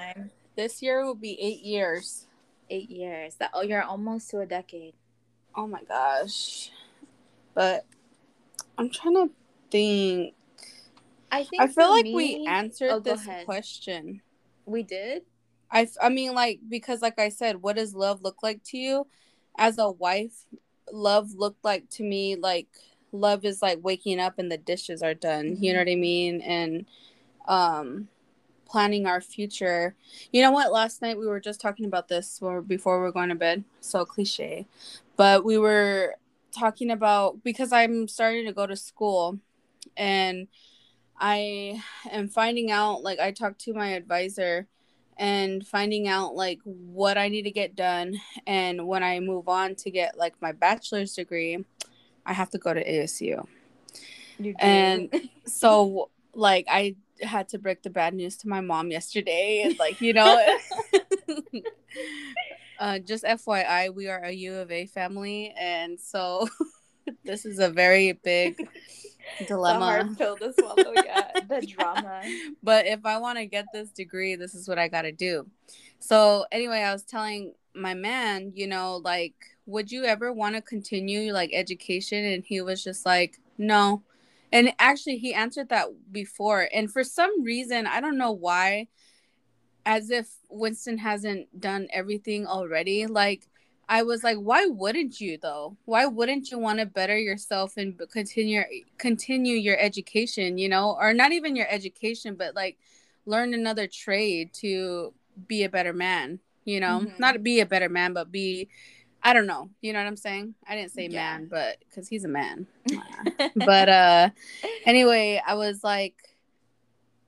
This year will be eight years. Eight years. That oh, you're almost to a decade. Oh my gosh! But I'm trying to think. I think I feel like me... we answered oh, this question. We did. I I mean like because like I said, what does love look like to you? As a wife, love looked like to me like love is like waking up and the dishes are done mm-hmm. you know mm-hmm. what i mean and um planning our future you know what last night we were just talking about this before we are going to bed so cliche but we were talking about because i'm starting to go to school and i am finding out like i talked to my advisor and finding out like what I need to get done. And when I move on to get like my bachelor's degree, I have to go to ASU. And so, like, I had to break the bad news to my mom yesterday. And, like, you know, uh, just FYI, we are a U of A family. And so, this is a very big dilemma. hard pill to swallow. Yeah, the drama. But if I want to get this degree, this is what I got to do. So anyway, I was telling my man, you know, like, would you ever want to continue like education? And he was just like, no. And actually, he answered that before. And for some reason, I don't know why, as if Winston hasn't done everything already. Like, I was like, why wouldn't you though? Why wouldn't you want to better yourself and continue continue your education, you know, or not even your education, but like learn another trade to be a better man, you know, mm-hmm. not be a better man, but be, I don't know, you know what I'm saying? I didn't say yeah. man, but because he's a man. but uh, anyway, I was like,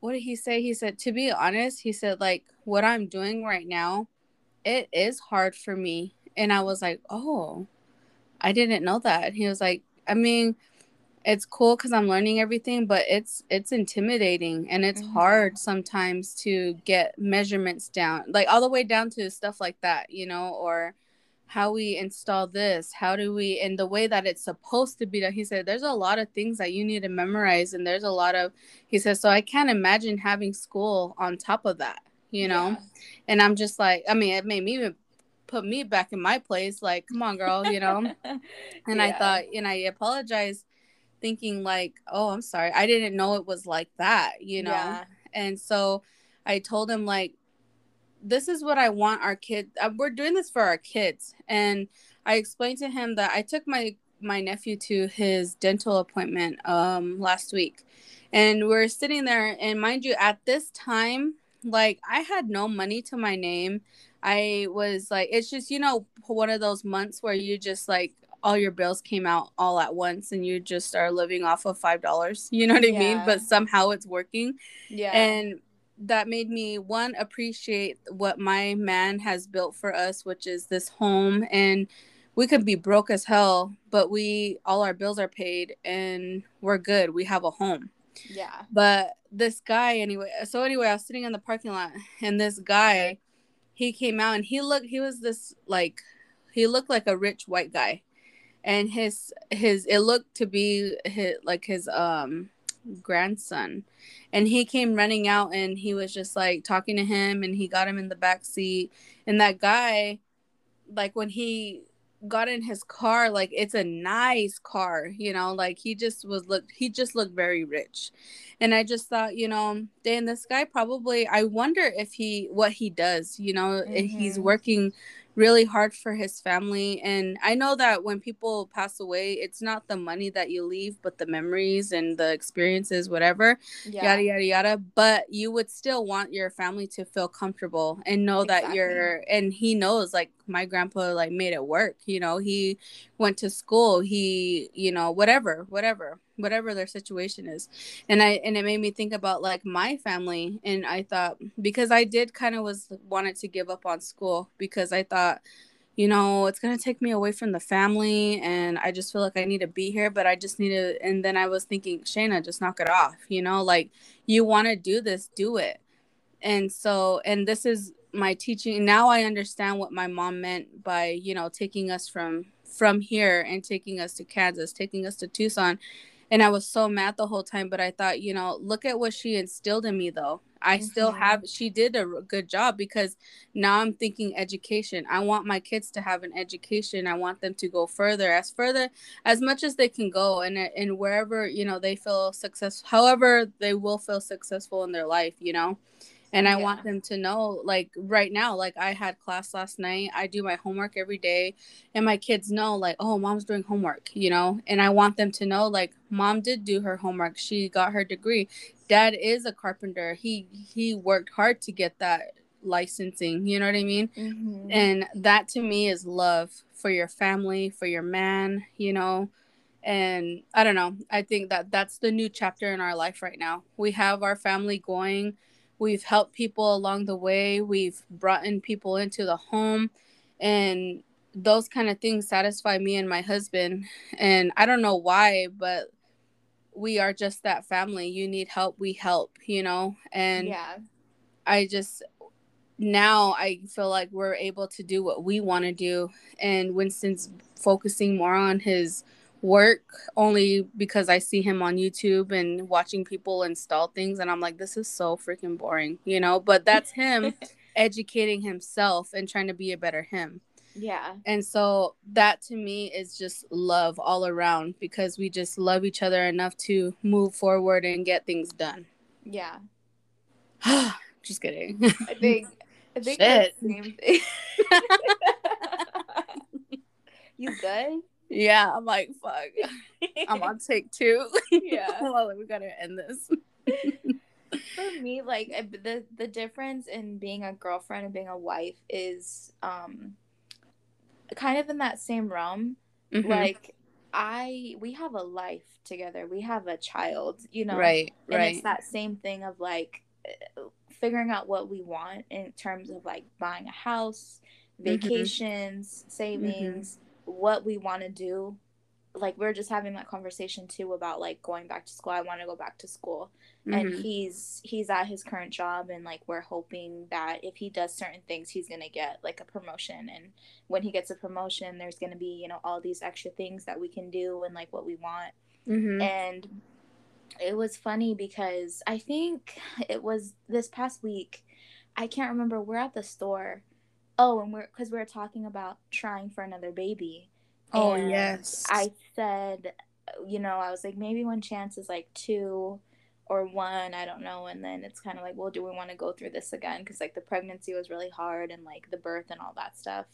what did he say? He said, to be honest, he said like what I'm doing right now, it is hard for me and I was like, oh, I didn't know that. He was like, I mean, it's cool because I'm learning everything, but it's it's intimidating and it's mm-hmm. hard sometimes to get measurements down, like all the way down to stuff like that, you know, or how we install this, how do we, in the way that it's supposed to be done. He said, there's a lot of things that you need to memorize, and there's a lot of, he says, so I can't imagine having school on top of that, you know, yeah. and I'm just like, I mean, it made me put me back in my place like come on girl you know and yeah. i thought and i apologized thinking like oh i'm sorry i didn't know it was like that you know yeah. and so i told him like this is what i want our kids uh, we're doing this for our kids and i explained to him that i took my my nephew to his dental appointment um last week and we're sitting there and mind you at this time like i had no money to my name I was like, it's just, you know, one of those months where you just like all your bills came out all at once and you just are living off of five dollars. You know what yeah. I mean? But somehow it's working. Yeah. And that made me one appreciate what my man has built for us, which is this home and we could be broke as hell, but we all our bills are paid and we're good. We have a home. Yeah. But this guy anyway, so anyway, I was sitting in the parking lot and this guy he came out and he looked he was this like he looked like a rich white guy and his his it looked to be his like his um grandson. And he came running out and he was just like talking to him and he got him in the back seat. And that guy like when he got in his car like it's a nice car you know like he just was looked he just looked very rich. And i just thought you know dan this guy probably i wonder if he what he does you know mm-hmm. he's working really hard for his family. And I know that when people pass away, it's not the money that you leave, but the memories and the experiences, whatever, yeah. yada, yada, yada. But you would still want your family to feel comfortable and know exactly. that you're, and he knows like my grandpa like made it work. You know, he went to school, he, you know, whatever, whatever whatever their situation is and i and it made me think about like my family and i thought because i did kind of was wanted to give up on school because i thought you know it's going to take me away from the family and i just feel like i need to be here but i just need to and then i was thinking shayna just knock it off you know like you want to do this do it and so and this is my teaching now i understand what my mom meant by you know taking us from from here and taking us to kansas taking us to tucson and I was so mad the whole time. But I thought, you know, look at what she instilled in me, though. I mm-hmm. still have, she did a good job because now I'm thinking education. I want my kids to have an education. I want them to go further, as further, as much as they can go, and and wherever you know they feel successful, however they will feel successful in their life, you know and i yeah. want them to know like right now like i had class last night i do my homework every day and my kids know like oh mom's doing homework you know? And i want them to know like mom did do her homework she got her degree. Dad is a carpenter he he worked hard to get that licensing you know what i mean? Mm-hmm. and that to me is love for your family for your man you know? And i don't know i think that that's the new chapter in our life right now. We have our family going We've helped people along the way. We've brought in people into the home. And those kind of things satisfy me and my husband. And I don't know why, but we are just that family. You need help, we help, you know? And yeah. I just now I feel like we're able to do what we want to do. And Winston's focusing more on his work only because I see him on YouTube and watching people install things and I'm like this is so freaking boring, you know, but that's him educating himself and trying to be a better him. Yeah. And so that to me is just love all around because we just love each other enough to move forward and get things done. Yeah. just kidding. I think I think Shit. same thing. you good? Yeah, I'm like, fuck. I'm on take two. Yeah. well, we gotta end this. For me, like the the difference in being a girlfriend and being a wife is um kind of in that same realm. Mm-hmm. Like I we have a life together. We have a child, you know. Right. And right. it's that same thing of like figuring out what we want in terms of like buying a house, mm-hmm. vacations, mm-hmm. savings, what we want to do. Like we are just having that conversation too about like going back to school. I want to go back to school. Mm-hmm. and he's he's at his current job and like we're hoping that if he does certain things he's gonna get like a promotion. And when he gets a promotion there's gonna be you know all these extra things that we can do and like what we want. Mm-hmm. and it was funny because i think it was this past week i can't remember we're at the store Oh, and we're because we are talking about trying for another baby. Oh yes. I said, you know, I was like maybe when chance is like two or one, I don't know. And then it's kind of like, well, do we want to go through this again? Because like the pregnancy was really hard and like the birth and all that stuff.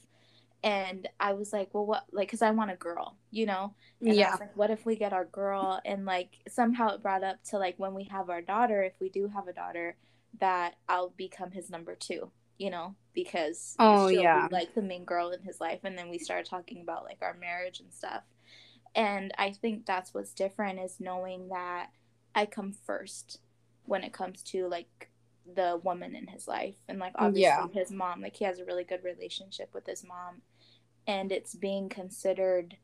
And I was like, well, what? Like, because I want a girl, you know? And yeah. like, what if we get our girl? And like somehow it brought up to like when we have our daughter, if we do have a daughter, that I'll become his number two you know, because oh yeah, like the main girl in his life, and then we started talking about like our marriage and stuff. And I think that's what's different is knowing that I come first when it comes to like the woman in his life, and like obviously yeah. his mom, like he has a really good relationship with his mom, and it's being considered.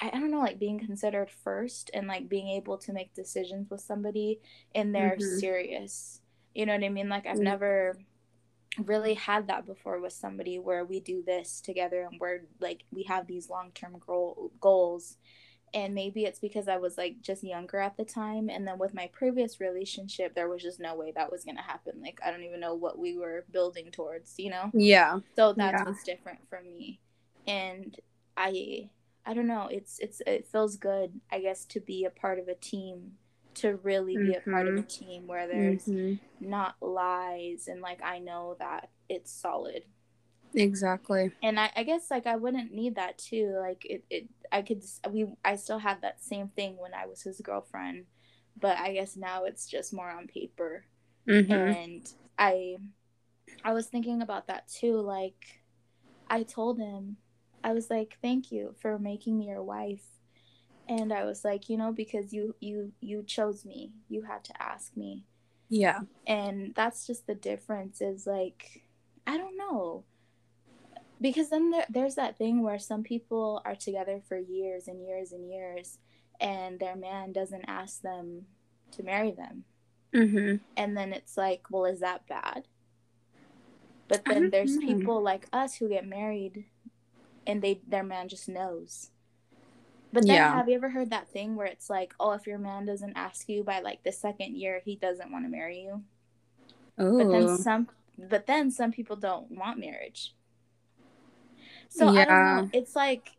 I don't know, like being considered first and like being able to make decisions with somebody and they're mm-hmm. serious. You know what I mean? Like I've mm-hmm. never really had that before with somebody where we do this together and we're like we have these long-term goal, goals and maybe it's because I was like just younger at the time. And then with my previous relationship, there was just no way that was gonna happen. Like I don't even know what we were building towards, you know? Yeah. So that's Yeah. what's different for me. And I I don't know, it's it's it feels good, I guess, to be a part of a team, to really be a part of a team where there's Mhm. not lies and like I know that it's solid Exactly. and I, I guess like I wouldn't need that too. Like it, it I could we I still had that same thing when I was his girlfriend, but I guess now it's just more on paper. hmm And I I was thinking about that too. Like I told him, I was like, "Thank you for making me your wife." And I was like, you know, because you you you chose me. You had to ask me Yeah. and that's just the difference is like i don't know because then there, there's that thing where some people are together for years and years and years and their man doesn't ask them to marry them mm-hmm. and then it's like well is that bad but then there's know. people like us who get married and they their man just knows but then Yeah. have you ever heard that thing where it's like oh if your man doesn't ask you by like the second year he doesn't want to marry you? But then some but then some people don't want marriage. So i don't Yeah. know it's like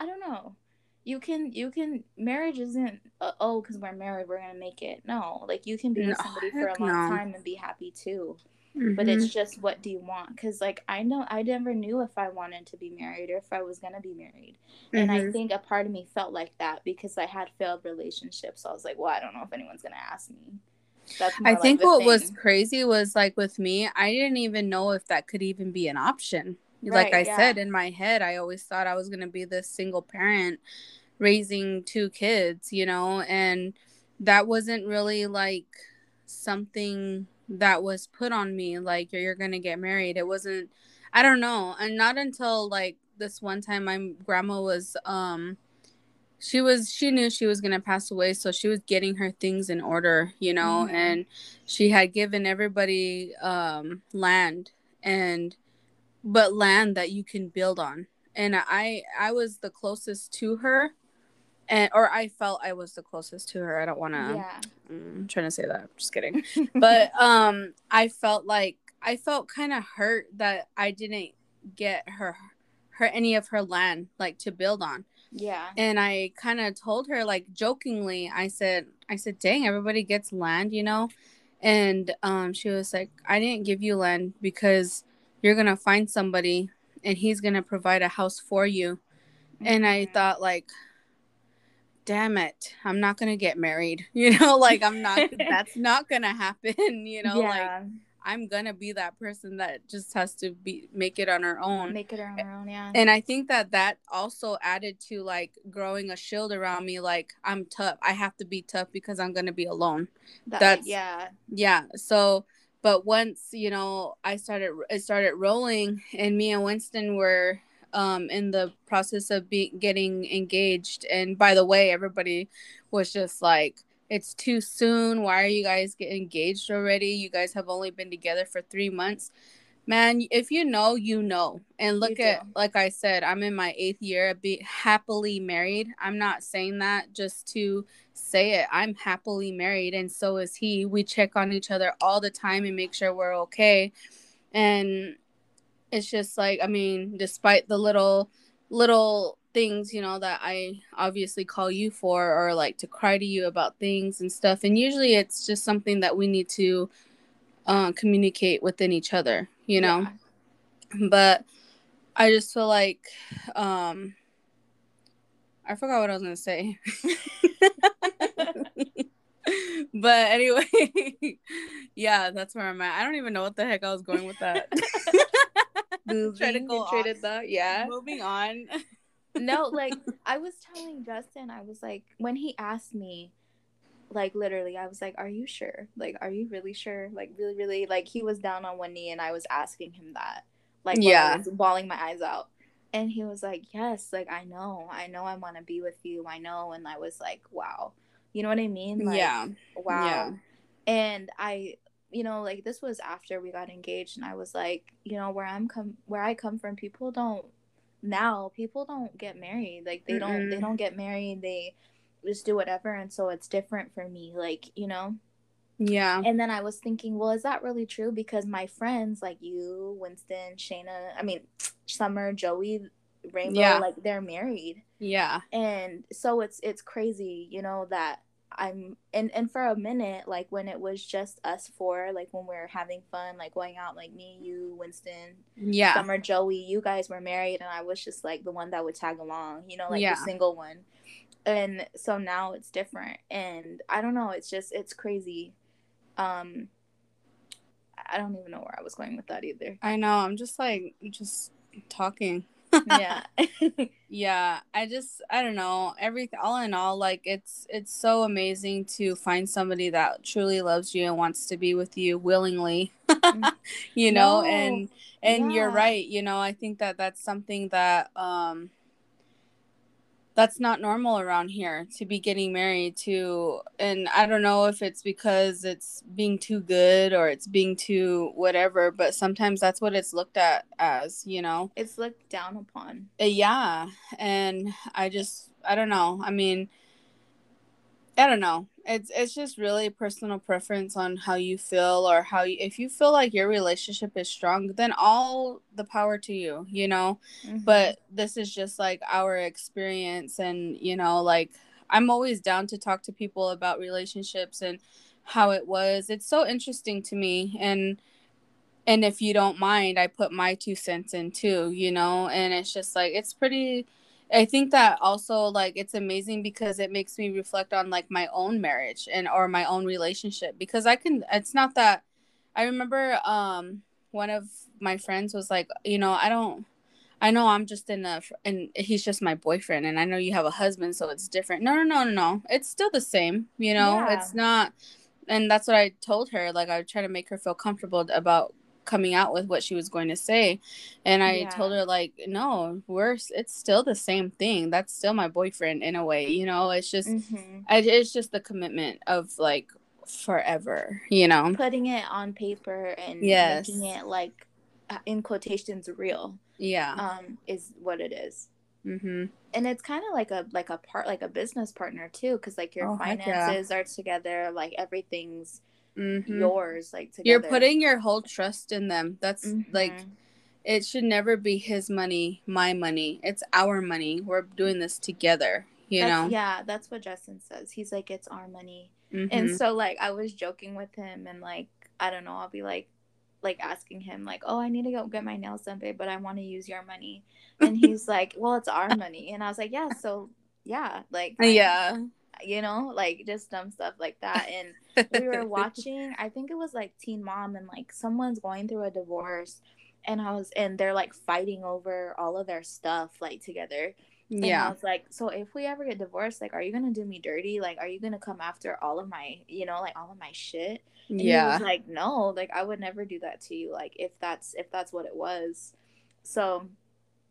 i don't know. You can you can marriage isn't uh, oh because we're married we're gonna make it. No like you can be with somebody for a long no. time and be happy too Mhm. but it's just what do you want because like i know i never knew if i wanted to be married or if i was gonna be married and i Mhm. think a part of me felt like that because i had failed relationships so i was like well i don't know if anyone's gonna ask me I like think what was crazy was like with me, I didn't even know if that could even be an option. like I yeah. said in my head, I always thought I was going to be this single parent raising two kids, you know, and that wasn't really like something that was put on me like you're, to get married. It wasn't I don't know, and not until like this one time my grandma was um she was she knew she was going to pass away so she was getting her things in order you know Mhm. and she had given everybody um land and but land that you can build on and i i was the closest to her and or i felt i was the closest to her i don't want to yeah. i'm trying to say that i'm just kidding. But um i felt like i felt kind of hurt that i didn't get her her any of her land like to build on. Yeah. And I kind of told her like jokingly I said I said dang everybody gets land you know? And um she was like I didn't give you land because you're going to find somebody and he's going to provide a house for you. And I Mhm. thought like damn it I'm not to get married you know like I'm not that's not to happen you know like I'm to be that person that just has to be make it on her own make it on our own yeah and I think that that also added to like growing a shield around me. Like I'm tough. I have to be tough because I'm gonna be alone. That- that's- yeah Yeah. So, but once you know, I started. It started rolling, and me and Winston were um in the process of be- getting engaged. And by the way, everybody was just like. It's too soon. Why are you guys getting engaged already? You guys have only been together for three months man if you know you know and look You at do. like i said i'm in my eighth year of be happily married i'm not saying that just to say it i'm happily married and so is he we check on each other all the time and make sure we're okay and it's just like i mean despite the little little things you know that i obviously call you for or like to cry to you about things and stuff and usually it's just something that we need to uh, communicate within each other you know Yeah. but I just feel like um I forgot what I was gonna say. but anyway, yeah, that's where I'm at. I don't even know what the heck I was going with that. Try to Moving go and train off. of yeah Moving on. no like i was telling justin i was like when he asked me like literally i was like are you sure like are you really sure like really really like he was down on one knee and i was asking him that like Yeah. I was bawling my eyes out and he was like yes like i know i know i want to be with you i know and i was like wow you know what i mean like yeah. wow Yeah. and i you know like this was after we got engaged and i was like you know where i'm come where i come from people don't now people don't get married. Like they Mm-mm. don't they don't get married. They just do whatever and so it's different for me like, you know. Yeah. And then I was thinking, well, is that really true? Because my friends like you, Winston, Shayna, I mean, Summer, Joey, Rainbow, yeah. like they're married. Yeah. And so it's it's crazy, you know, that I'm and and for a minute, like when it was just us four, like when we are having fun, like going out, like me, you, Winston, yeah, Summer, Joey, you guys were married, and I was just like the one that would tag along, you know, like yeah. the single one. And so now it's different, and I don't know, it's just it's crazy. Um, I don't even know where I was going with that either. I know. I'm just like just talking yeah yeah i just i don't know everything all in all like it's it's so amazing to find somebody that truly loves you and wants to be with you willingly mm. you know no. and and yeah. you're right you know i think that that's something that um that's not normal around here to be getting married to and i don't know if it's because it's being too good or it's being too whatever but sometimes that's what it's looked at as you know? It's looked down upon. Uh, yeah and i just i don't know. I mean I don't know. It's it's just really personal preference on how you feel or how you, if you feel like your relationship is strong, then all the power to you, you know. Mm-hmm. But this is just like our experience and you know like I'm always down to talk to people about relationships and how it was. It's so interesting to me and and if you don't mind, I put my two cents in too, you know, and it's just like it's pretty I think that also like it's amazing because it makes me reflect on like my own marriage and or my own relationship because I can it's not that I remember um one of my friends was like, you know, I don't I know I'm just in a and he's just my boyfriend and I know you have a husband so it's different. No, no, no, no, no. It's still the same, you know. Yeah. It's not and that's what I told her like I would try to make her feel comfortable about coming out with what she was going to say and i yeah. told her like no we're it's still the same thing that's still my boyfriend in a way you know it's just mm-hmm. I, it's just the commitment of like forever you know putting it on paper and yes. making it like uh, in quotations real yeah um is what it is. Mm-hmm. and it's kind of like a like a part like a business partner too because like your oh, finances yeah. are together like everything's mm-hmm. yours like together. you're putting your whole trust in them. That's mm-hmm. like it should never be his money my money. It's our money. We're doing this together you that's, know? yeah that's what justin says. He's like it's our money. Mm-hmm. and so like i was joking with him and like i don't know i'll be like like asking him like oh i need to go get my nails done babe but i want to use your money. And he's like well it's our money. And i was like yeah so yeah like yeah you know, like just dumb stuff like that. And we were watching, I think it was like Teen Mom, and like someone's going through a divorce, and I was, and they're like fighting over all of their stuff like together. And yeah. I was like, so if we ever get divorced, like, are you gonna do me dirty? Like, are you gonna come after all of my, you know, like all of my shit? And yeah. He was like, no, like I would never do that to you. Like if that's if that's what it was. So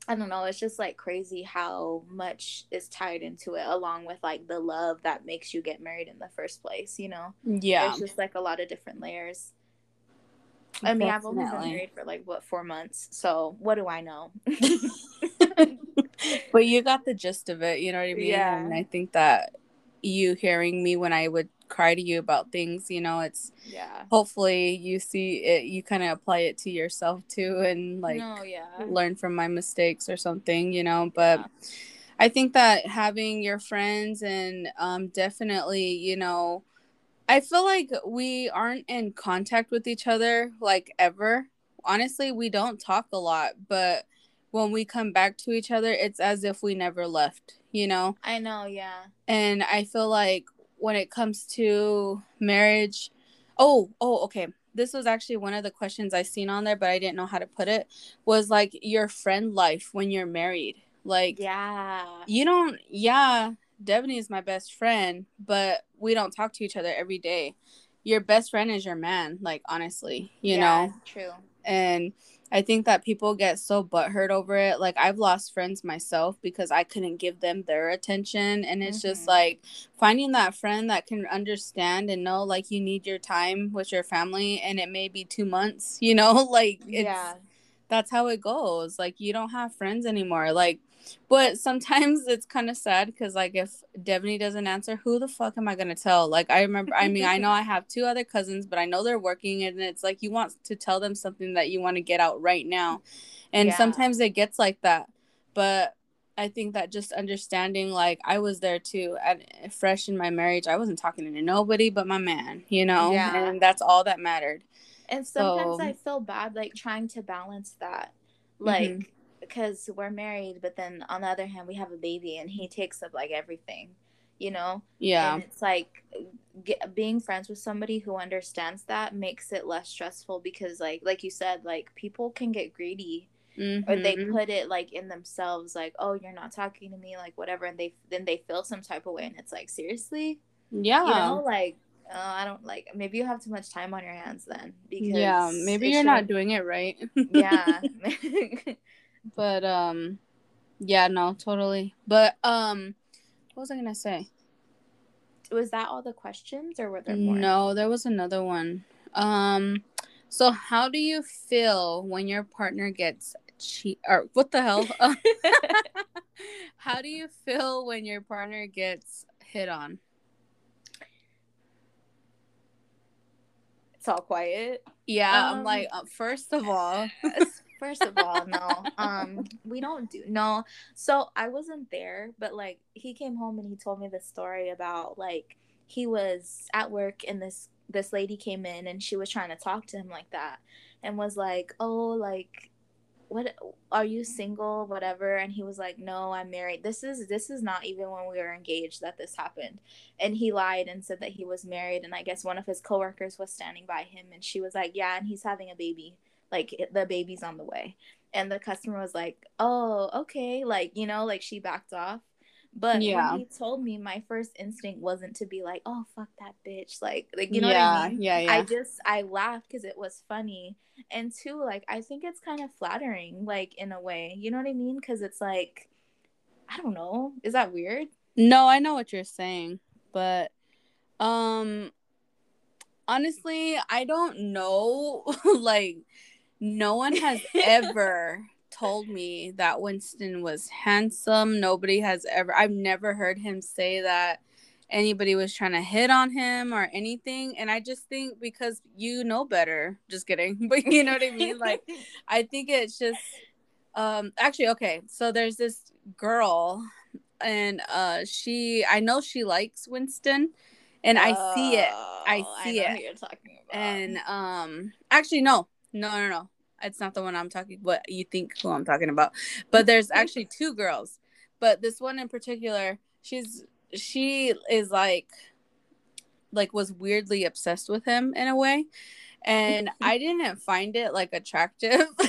I don't know, it's just like crazy how much is tied into it, along with like the love that makes you get married in the first place, you know? Mm, yeah. It's just like a lot of different layers. I mean, I've only been married for like what four months, so what do I know? but you got the gist of it, you know what I mean? Yeah. And I think that you hearing me when I would cry to you about things you know it's yeah hopefully you see it you kind of apply it to yourself too and like no, yeah. learn from my mistakes or something you know but yeah. i think that having your friends and um definitely you know i feel like we aren't in contact with each other like ever honestly we don't talk a lot but when we come back to each other it's as if we never left you know i know yeah and i feel like when it comes to marriage. Oh oh okay. This was actually one of the questions i seen on there but i didn't know how to put it was like your friend life when you're married. Like yeah. you don't yeah Devaney is my best friend but we don't talk to each other every day. Your best friend is your man like honestly you yeah, know? true. And I think that people get so butthurt over it. Like I've lost friends myself because I couldn't give them their attention. And it's mm-hmm. just like finding that friend that can understand and know like you need your time with your family and it may be two months, you know, like it's yeah. that's how it goes. Like you don't have friends anymore. Like, but sometimes it's kind of sad because like if Devaney doesn't answer, who the fuck am I gonna tell? Like I remember, I mean, I know I have two other cousins, but I know they're working, and it's like you want to tell them something that you want to get out right now, and yeah. sometimes it gets like that. But I think that just understanding, like I was there too, at fresh in my marriage, I wasn't talking to nobody but my man, you know, yeah. and that's all that mattered. And sometimes so, I feel bad, like trying to balance that, like mm-hmm. Because we're married, but then on the other hand, we have a baby, and he takes up like everything, you know. Yeah. And it's like get, being friends with somebody who understands that makes it less stressful because, like, like you said, like people can get greedy. Mm-hmm. Or they mm-hmm. put it like in themselves, like, "Oh, you're not talking to me," like whatever, and they then they feel some type of way, and it's like, seriously, yeah, you know, like uh, I don't like maybe you have too much time on your hands then because yeah maybe you're not doing it right yeah but um yeah no totally. But um what was I gonna say? Was that all the questions or were there more? No there was another one. Um so how do you feel when your partner gets cheat or what the hell? How do you feel when your partner gets hit on? It's all quiet. Yeah, um, I'm like, uh, first of all, first of all, no, um, we don't do no. So I wasn't there, but like he came home and he told me the story about like he was at work and this this lady came in and she was trying to talk to him like that and was like, oh, like what are you single whatever? And he was like no i'm married. This is this is not even when we were engaged that this happened. And he lied and said that he was married and i guess one of his coworkers was standing by him and she was like yeah and he's having a baby like the baby's on the way and the customer was like oh okay like you know like she backed off but yeah. when he told me, my first instinct wasn't to be like, "Oh fuck that bitch," like, like you know yeah, what I mean? Yeah, yeah. I just I laughed because it was funny, and two, like I think it's kind of flattering, like in a way. You know what I mean? Because it's like, I don't know. Is that weird? No, I know what you're saying, but um, honestly, I don't know. like, no one has ever told me that Winston was handsome. Nobody has ever, I've never heard him say that anybody was trying to hit on him or anything. And I just think because you know better, just kidding, but you know what I mean? Like, I think it's just, um, actually, okay. So there's this girl and uh she i know she likes winston and i see it i oh, see I it you're talking about. and um actually no no no no it's not the one I'm talking what you think who I'm talking about. But there's actually two girls. But this one in particular, she's she is like like was weirdly obsessed with him in a way. And I didn't find it like attractive.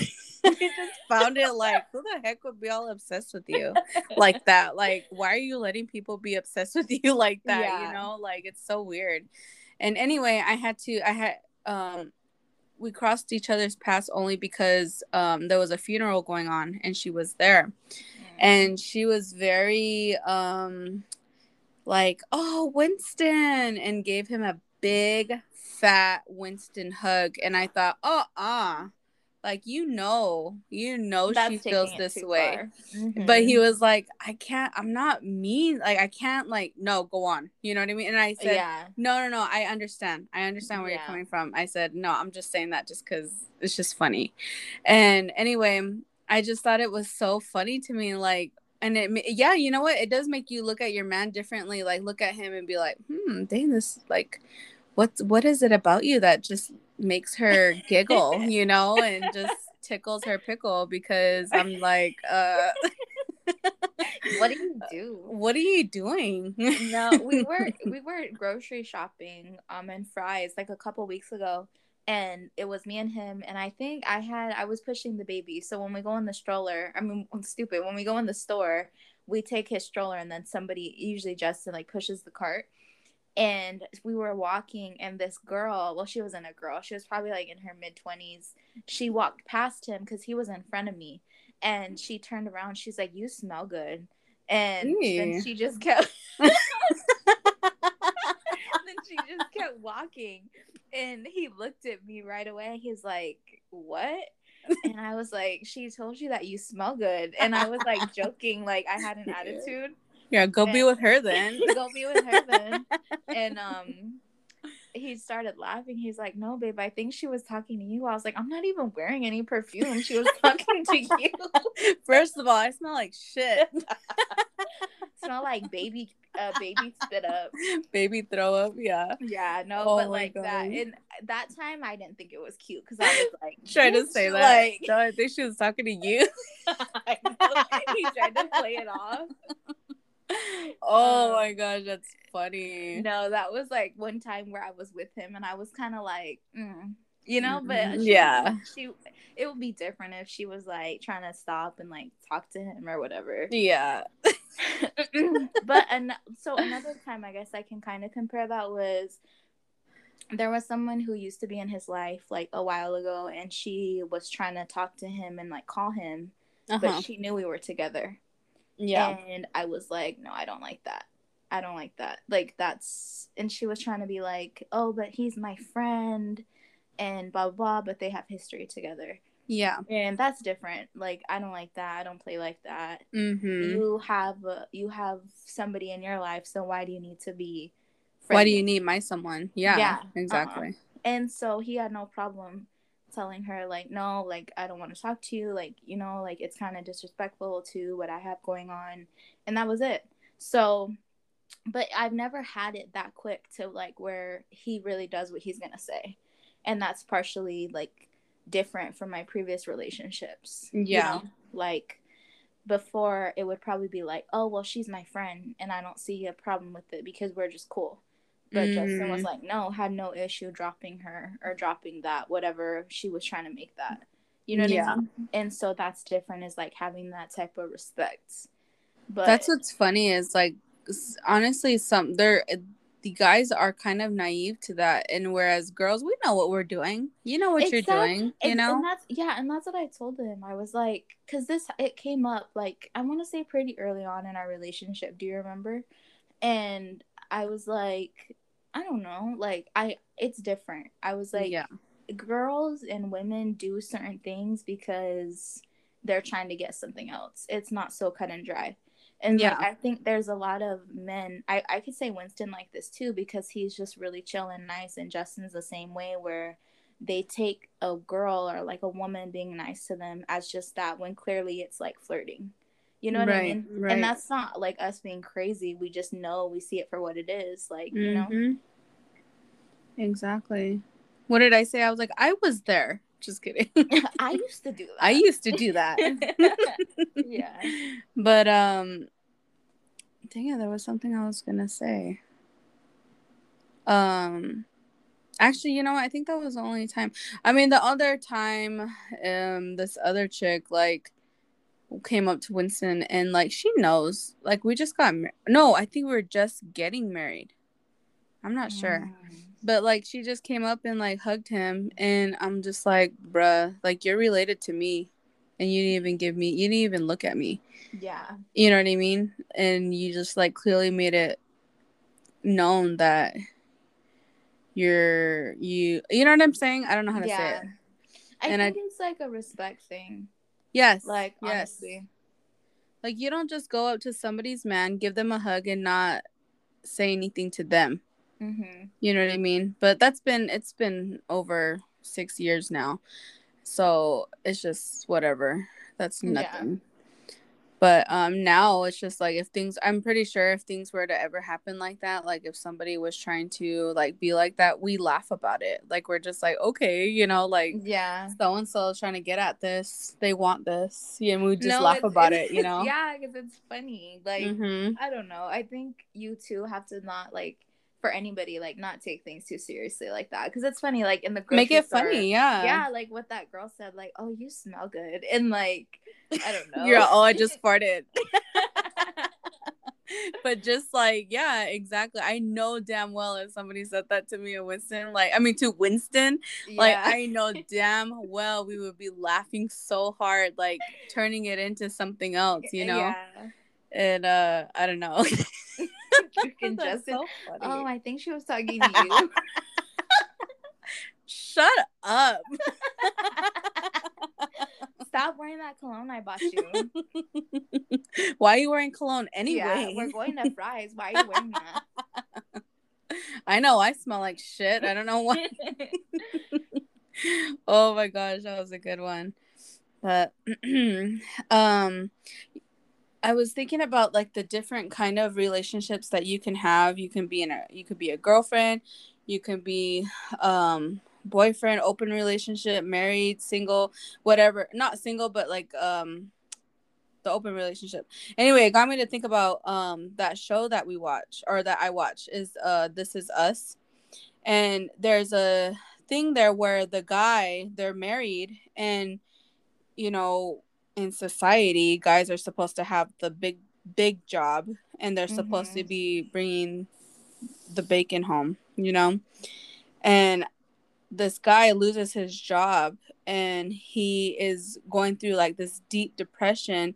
I just found it like who the heck would be all obsessed with you like that? Like why are you letting people be obsessed with you like that? Yeah. You know, like it's so weird. And anyway, I had to I had um we crossed each other's paths only because um, there was a funeral going on and she was there. And she was very um, like oh winston and gave him a big fat winston hug. And i thought oh ah. uh, like you know you know That's she feels this way. mm-hmm. but he was like i can't i'm not mean like i can't like no go on. You know what i mean? And i said yeah. no no no i understand. I understand where yeah. you're coming from. I said no i'm just saying that just because it's just funny. And anyway i just thought it was so funny to me like and it yeah you know what? It does make you look at your man differently like look at him and be like hmm dang this like what's what is it about you that just makes her giggle, you know, and just tickles her pickle because I'm like, uh what do you do? What are you doing? no, we were we were grocery shopping um in Fry's like a couple weeks ago and it was me and him and I think I had I was pushing the baby. So when we go in the stroller, I mean I'm stupid, when we go in the store, we take his stroller and then somebody usually Justin like pushes the cart and we were walking and this girl well she wasn't a girl she was probably like in her mid 20s she walked past him because he was in front of me and she turned around she's like you smell good and then she just kept then she just kept walking and he looked at me right away he's like what and I was like, she told you that you smell good. And I was like joking, like I had an attitude. Yeah, go and, be with her then. go be with her then. And um he started laughing. He's like, "No, babe, I think she was talking to you." I was like, "I'm not even wearing any perfume. She was talking to you." First of all, I smell like shit. smell like baby, uh, baby spit up, baby throw up. Yeah. Yeah. No, oh but like God. that. and that time, I didn't think it was cute because I was like trying to say that. Like, no, I think she was talking to you. he tried to play it off. Oh um, my gosh, that's funny. No, that was like one time where I was with him and I was kind of like, mm, you know, but she, yeah, she it would be different if she was like trying to stop and like talk to him or whatever. Yeah. but and so another time I guess I can kind of compare that was there was someone who used to be in his life like a while ago and she was trying to talk to him and like call him uh-huh. but she knew we were together yeah and i was like no i don't like that I don't like that. Like that's and she was trying to be like, "Oh, but he's my friend." And blah blah, blah but they have history together. Yeah. And that's different. Like I don't like that. I don't play like that. Mm-hmm. You have uh, you have somebody in your life, so why do you need to be friendly? Why do you need my someone? Yeah. Yeah. Exactly. Uh-huh. And so he had no problem telling her like no like i don't want to talk to you like you know like it's kind of disrespectful to what i have going on and that was it so but I've never had it that quick to like where he really does what he's gonna say, and that's partially like different from my previous relationships. Yeah, you know? like before it would probably be like, oh well, she's my friend, and I don't see a problem with it because we're just cool. But mm. Justin was like, no, had no issue dropping her or dropping that whatever she was trying to make that. You know what yeah. I mean? And so that's different is like having that type of respect. But that's what's funny is like honestly some they're the guys are kind of naive to that and whereas girls we know what we're doing you know what exactly. you're doing you know and that's yeah and that's what i told him i was like because this it came up like i want to say pretty early on in our relationship do you remember and i was like i don't know like i it's different i was like yeah girls and women do certain things because they're trying to get something else it's not so cut and dry and yeah, like, I think there's a lot of men. I I could say Winston like this too because he's just really chill and nice, and Justin's the same way where they take a girl or like a woman being nice to them as just that when clearly it's like flirting. You know what right, I mean? Right. And that's not like us being crazy. We just know we see it for what it is. Like, mm-hmm. you know? Mm-hmm. Exactly. What did I say? I was like, I was there. Just kidding. I used to do that. I used to do that. yeah. But um dang it, there was something I was gonna say. Um actually, you know? I think that was the only time. I mean the other time, um, this other chick like came up to Winston and like she knows. Like we just got mar- no, I think we are just getting married. I'm not mm. sure. But like she just came up and like hugged him and I'm just like, bruh, like you're related to me and you didn't even give me you didn't even look at me. Yeah. You know what I mean? And you just like clearly made it known that you're you you know what I'm saying? I don't know how to yeah. say it. I and think I, it's like a respect thing. Yes. Like yes. honestly. Like you don't just go up to somebody's man, give them a hug and not say anything to them. Mm-hmm. You know what I mean? But that's been it's been over six years now, so it's just whatever. That's nothing. But um now it's just like if things I'm pretty sure if things were to ever happen like that, like if somebody was trying to like be like that, we laugh about it. Like we're just like, okay, you know, like yeah, so and so is trying to get at this, they want this, yeah, and we just no, laugh about it, you know. yeah, because it's funny. Like mm-hmm. I don't know. I think you two have to not like for anybody like not take things too seriously like that. Because it's funny like in the make it store, funny yeah. yeah like what that girl said like oh you smell good. And like i don't know you're oh i just farted. But just like yeah exactly. I know damn well if somebody said that to me in winston like i mean to winston yeah. like i know damn well we would be laughing so hard like turning it into something else you know? yeah. and uh i don't know freaking Justin. So oh, I think she was talking to you. Shut up. Stop wearing that cologne I bought you. Why are you wearing cologne anyway? Yeah, we're going to fries. Why are you wearing that? I know I smell like shit. I don't know why. oh my gosh, that was a good one. But um I was thinking about like the different kind of relationships that you can have. You can be in a you could be a girlfriend, you can be um boyfriend, open relationship, married, single, whatever. Not single, but like um the open relationship. Anyway, it got me to think about um that show that we watch or that I watch is uh This Is Us. And there's a thing there where the guy, they're married and you know, in society, guys are supposed to have the big big job and they're mm-hmm. supposed to mm-hmm. be bringing the bacon home, you know? And this guy loses his job and he is going through like this deep depression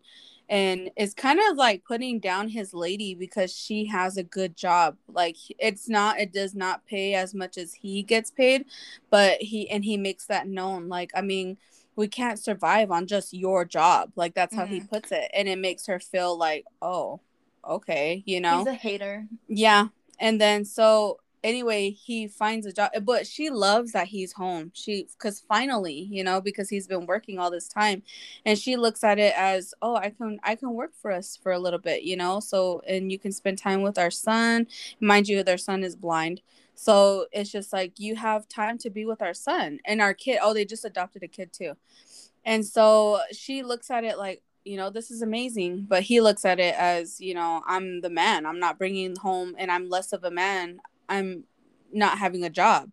and it's kind of like putting down his lady because she has a good job like it's not it does not pay as much as he gets paid but he and he makes that known like i mean we can't survive on just your job like that's how mm-hmm. he puts it and it makes her feel like oh okay you know? he's a hater. Yeah and then so anyway he finds a job but she loves that he's home. She because finally you know because he's been working all this time and she looks at it as oh i can i can work for us for a little bit you know? So and you can spend time with our son. Mind you their son is blind so it's just like you have time to be with our son and our kid oh they just adopted a kid too and so she looks at it like you know this is amazing but he looks at it as you know i'm the man i'm not bringing home and i'm less of a man I'm not having a job.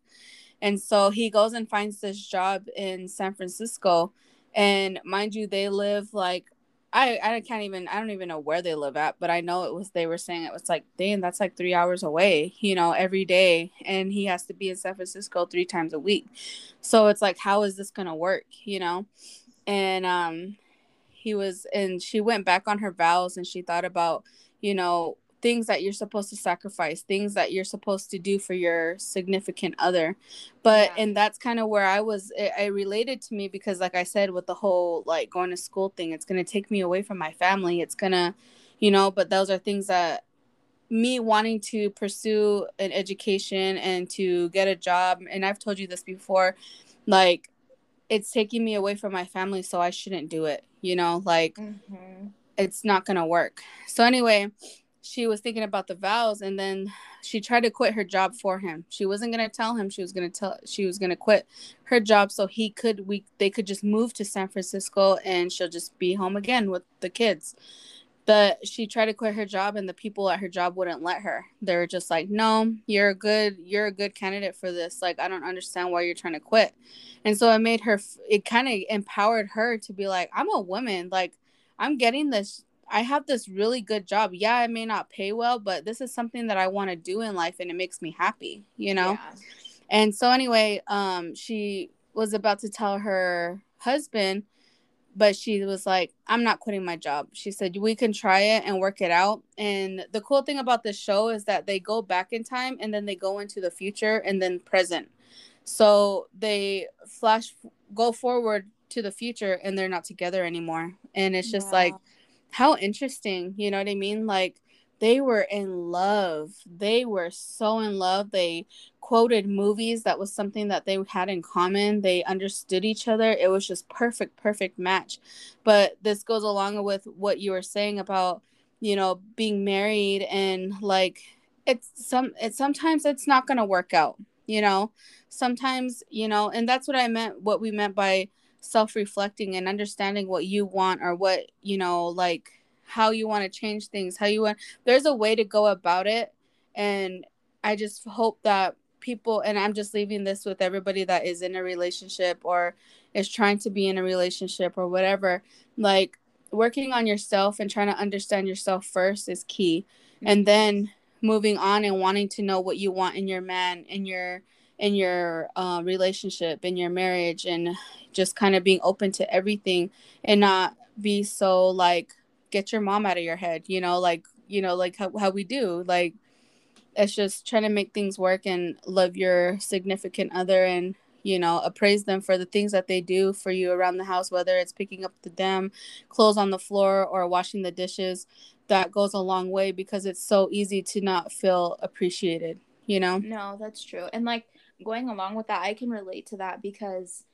And so he goes and finds this job in San Francisco. And mind you, they live like I, I can't even I don't even know where they live at, but I know it was they were saying it was like, damn, that's like three hours away, you know, every day. And he has to be in San Francisco three times a week. So it's like, how is this gonna work, you know? And um he was and she went back on her vows and she thought about, you know, things that you're supposed to sacrifice, things that you're supposed to do for your significant other. But yeah. and that's kind of where I was it, it, related to me because like I said with the whole like going to school thing, it's going to take me away from my family. It's going to, you know, but those are things that me wanting to pursue an education and to get a job and I've told you this before, like it's taking me away from my family so I shouldn't do it, you know, like mm-hmm. it's not going to work. So anyway, she was thinking about the vows and then she tried to quit her job for him. She wasn't going to tell him she was going to tell she was going to quit her job so he could we they could just move to San Francisco and she'll just be home again with the kids. But she tried to quit her job and the people at her job wouldn't let her. They were just like, "No, you're a good you're a good candidate for this. Like I don't understand why you're trying to quit." And so it made her it kind of empowered her to be like, "I'm a woman. Like I'm getting this I have this really good job. Yeah, it may not pay well, but this is something that I want to do in life and it makes me happy, you know? Yeah. And so anyway, um she was about to tell her husband, but she was like, I'm not quitting my job. She said, We can try it and work it out. And the cool thing about this show is that they go back in time and then they go into the future and then present. So they flash go forward to the future and they're not together anymore. And it's just wow. like how interesting you know what i mean? Like they were in love. They were so in love. They quoted movies that was something that they had in common. They understood each other. It was just perfect perfect match. But this goes along with what you were saying about you know being married and like it's some it's sometimes it's not going to work out you know? Sometimes you know and that's what i meant what we meant by self-reflecting and understanding what you want or what you know like how you want to change things how you want there's a way to go about it. And i just hope that people and i'm just leaving this with everybody that is in a relationship or is trying to be in a relationship or whatever like working on yourself and trying to understand yourself first is key. Mm-hmm. And then moving on and wanting to know what you want in your man in your in your uh, relationship in your marriage and just kind of being open to everything and not be so like get your mom out of your head you know like you know like how, how we do like it's just trying to make things work and love your significant other and you know appraise them for the things that they do for you around the house whether it's picking up the damn clothes on the floor or washing the dishes that goes a long way because it's so easy to not feel appreciated you know? No that's true and like going along with that i can relate to that because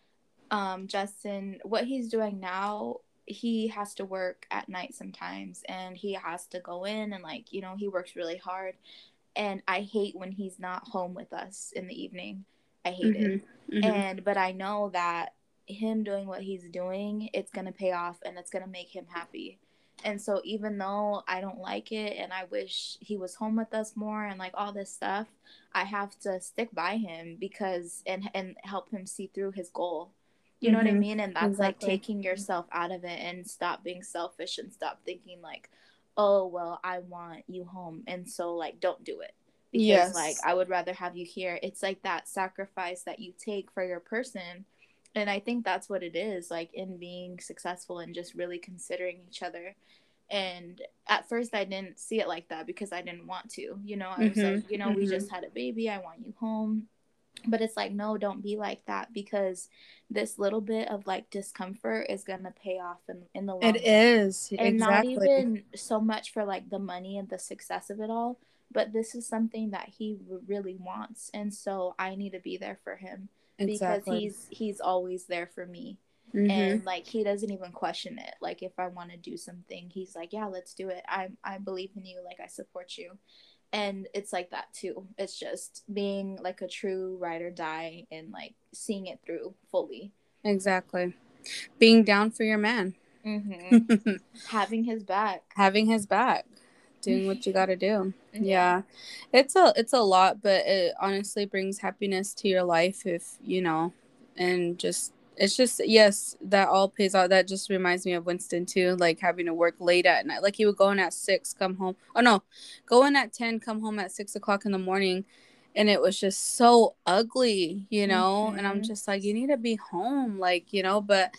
um justin what he's doing now he has to work at night sometimes and he has to go in and like you know he works really hard and i hate when he's not home with us in the evening i hate mm-hmm. it mm-hmm. and but i know that him doing what he's doing it's going to pay off and it's going to make him happy and so even though i don't like it and i wish he was home with us more and like all this stuff i have to stick by him because and and help him see through his goal you know mm-hmm. what I mm-hmm. mean? And that's exactly. like taking yourself out of it and stop being selfish and stop thinking like, oh, well, I want you home. And so, like, don't do it. Because, yes. like, I would rather have you here. It's like that sacrifice that you take for your person. And I think that's what it is, like, in being successful and just really considering each other. And at first, I didn't see it like that because I didn't want to. You know, I was mm-hmm. like, you know, mm-hmm. we just had a baby. I want you home but it's like no don't be like that because this little bit of like discomfort is gonna pay off in, in the long it is and exactly. not even so much for like the money and the success of it all but this is something that he really wants and so i need to be there for him exactly. because he's he's always there for me. Mm-hmm. and like he doesn't even question it. Like if i want to do something he's like yeah let's do it. I i believe in you. Like i support you. And it's like that too. It's just being like a true ride or die and like seeing it through fully. Exactly. Being down for your man. Mm-hmm. having his back. Having his back doing what you got to do yeah. yeah it's a it's a lot but it honestly brings happiness to your life if you know and just it's just yes that all pays out that just reminds me of winston too like having to work late at night like he would go in at six come home oh no go in at 10 come home at six o'clock in the morning and it was just so ugly you know mm-hmm. and i'm mm-hmm. just like you need to be home like you know but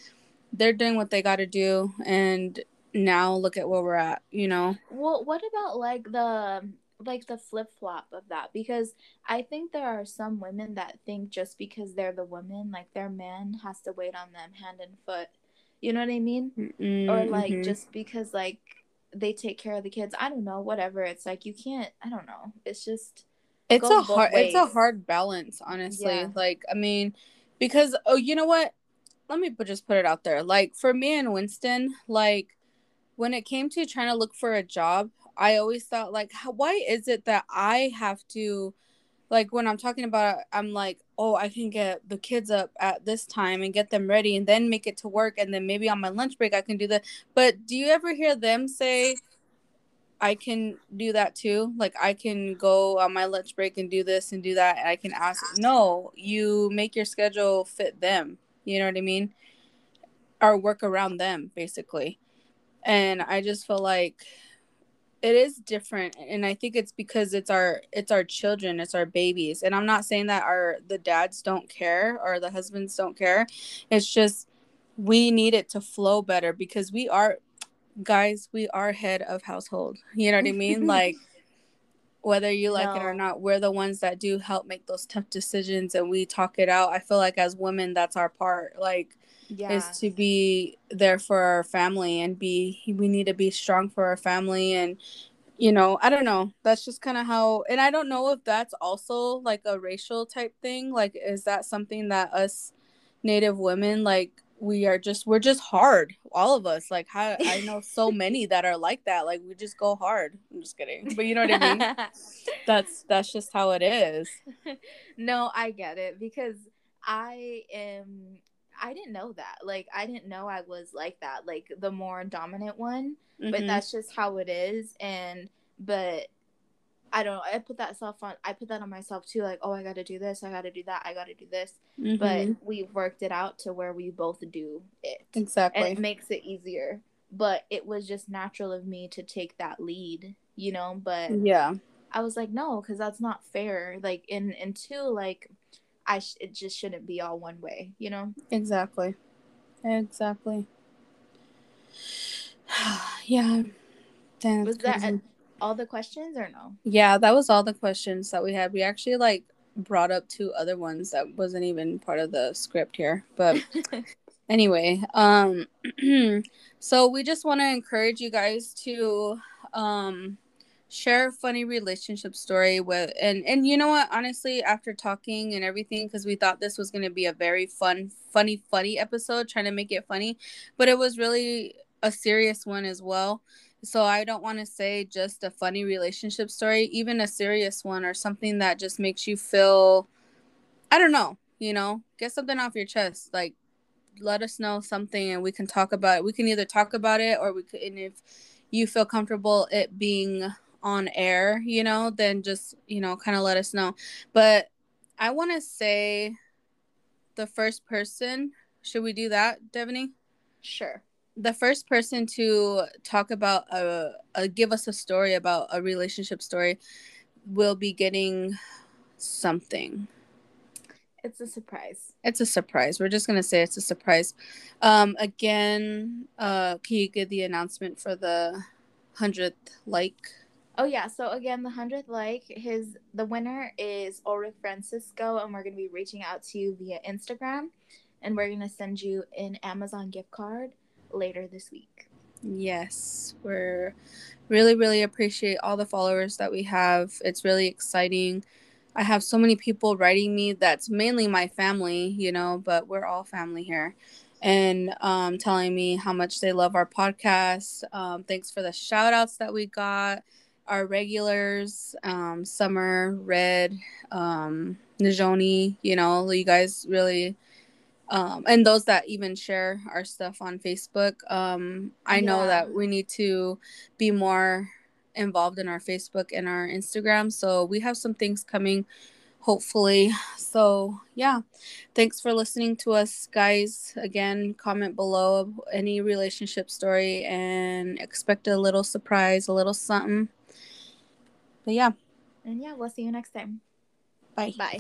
they're doing what they got to do and now look at where we're at you know well what about like the like the flip flop of that because I think there are some women that think just because they're the woman, like their man has to wait on them hand and foot. You know what I mean? Mm-hmm. Or like mm-hmm. just because like they take care of the kids. I don't know, whatever. It's like you can't I don't know. It's just it's a hard ways. it's a hard balance, honestly. Yeah. Like I mean, because oh you know what? Let me just put it out there. Like for me and Winston, like when it came to trying to look for a job, I always thought like how, why is it that I have to like when I'm talking about I'm like, "Oh, I can get the kids up at this time and get them ready and then make it to work and then maybe on my lunch break I can do that." But do you ever hear them say I can do that too? Like I can go on my lunch break and do this and do that and I can ask no, you make your schedule fit them. You know what I mean? Or work around them basically. And I just feel like it is different and i think it's because it's our it's our children it's our babies. And i'm not saying that our the dads don't care or the husbands don't care. It's just we need it to flow better because we are guys we are head of household. You know what i mean? Like whether you like no. it or not we're the ones that do help make those tough decisions and we talk it out. I feel like as women that's our part. Like yeah. is to be there for our family and be we need to be strong for our family and you know i don't know. That's just kind of how and i don't know if that's also like a racial type thing. Like is that something that us native women like we are just we're just hard all of us. Like how i know so many that are like that. Like we just go hard. I'm just kidding. But you know what i mean? That's that's just how it is. No i get it because i am I didn't know that. Like I didn't know I was like that, like the more dominant one. Mm-hmm. But that's just how it is. And but I don't know. I put that self on. I put that on myself too. Like, oh, I got to do this. I got to do that. I got to do this. Mm-hmm. But we worked it out to where we both do it. Exactly. And it makes it easier. But it was just natural of me to take that lead, you know. But yeah, I was like, no, because that's not fair. Like, and and two, like I sh- it just shouldn't be all one way, you know? Exactly. Exactly. yeah. was that all the questions or no? Yeah, that was all the questions that we had. We actually like brought up two other ones that wasn't even part of the script here. But anyway, um so we just want to encourage you guys to um share a funny relationship story with and and you know what honestly after talking and everything because we thought this was going to be a very fun funny funny episode trying to make it funny but it was really a serious one as well. So i don't want to say just a funny relationship story even a serious one or something that just makes you feel i don't know you know get something off your chest like let us know something and we can talk about it we can either talk about it or we could and if you feel comfortable it being on air, you know, then just, you know, kind of let us know. But I want to say the first person, should we do that, Devaney? Sure. The first person to talk about a, a give us a story about a relationship story will be getting something. It's a surprise. It's a surprise. We're just gonna say it's a surprise. Um, again, uh, can you give the announcement for the hundredth like? Oh yeah, so again, the hundredth like his the winner is Ulrich Francisco, and we're gonna be reaching out to you via Instagram, and we're gonna send you an Amazon gift card later this week. Yes, we're really really appreciate all the followers that we have. It's really exciting. I have so many people writing me. That's mainly my family, you know, but we're all family here and um, telling me how much they love our podcast. Um, thanks for the shout outs that we got our regulars, um, Summer, Red, um, Najoni, you know, you guys really, um, and those that even share our stuff on Facebook. Um, I know that we need to be more involved in our Facebook and our Instagram. So we have some things coming, hopefully. So yeah, thanks for listening to us, guys. Again, comment below any relationship story and expect a little surprise, a little something but yeah. And yeah, we'll see you next time. Bye. Bye.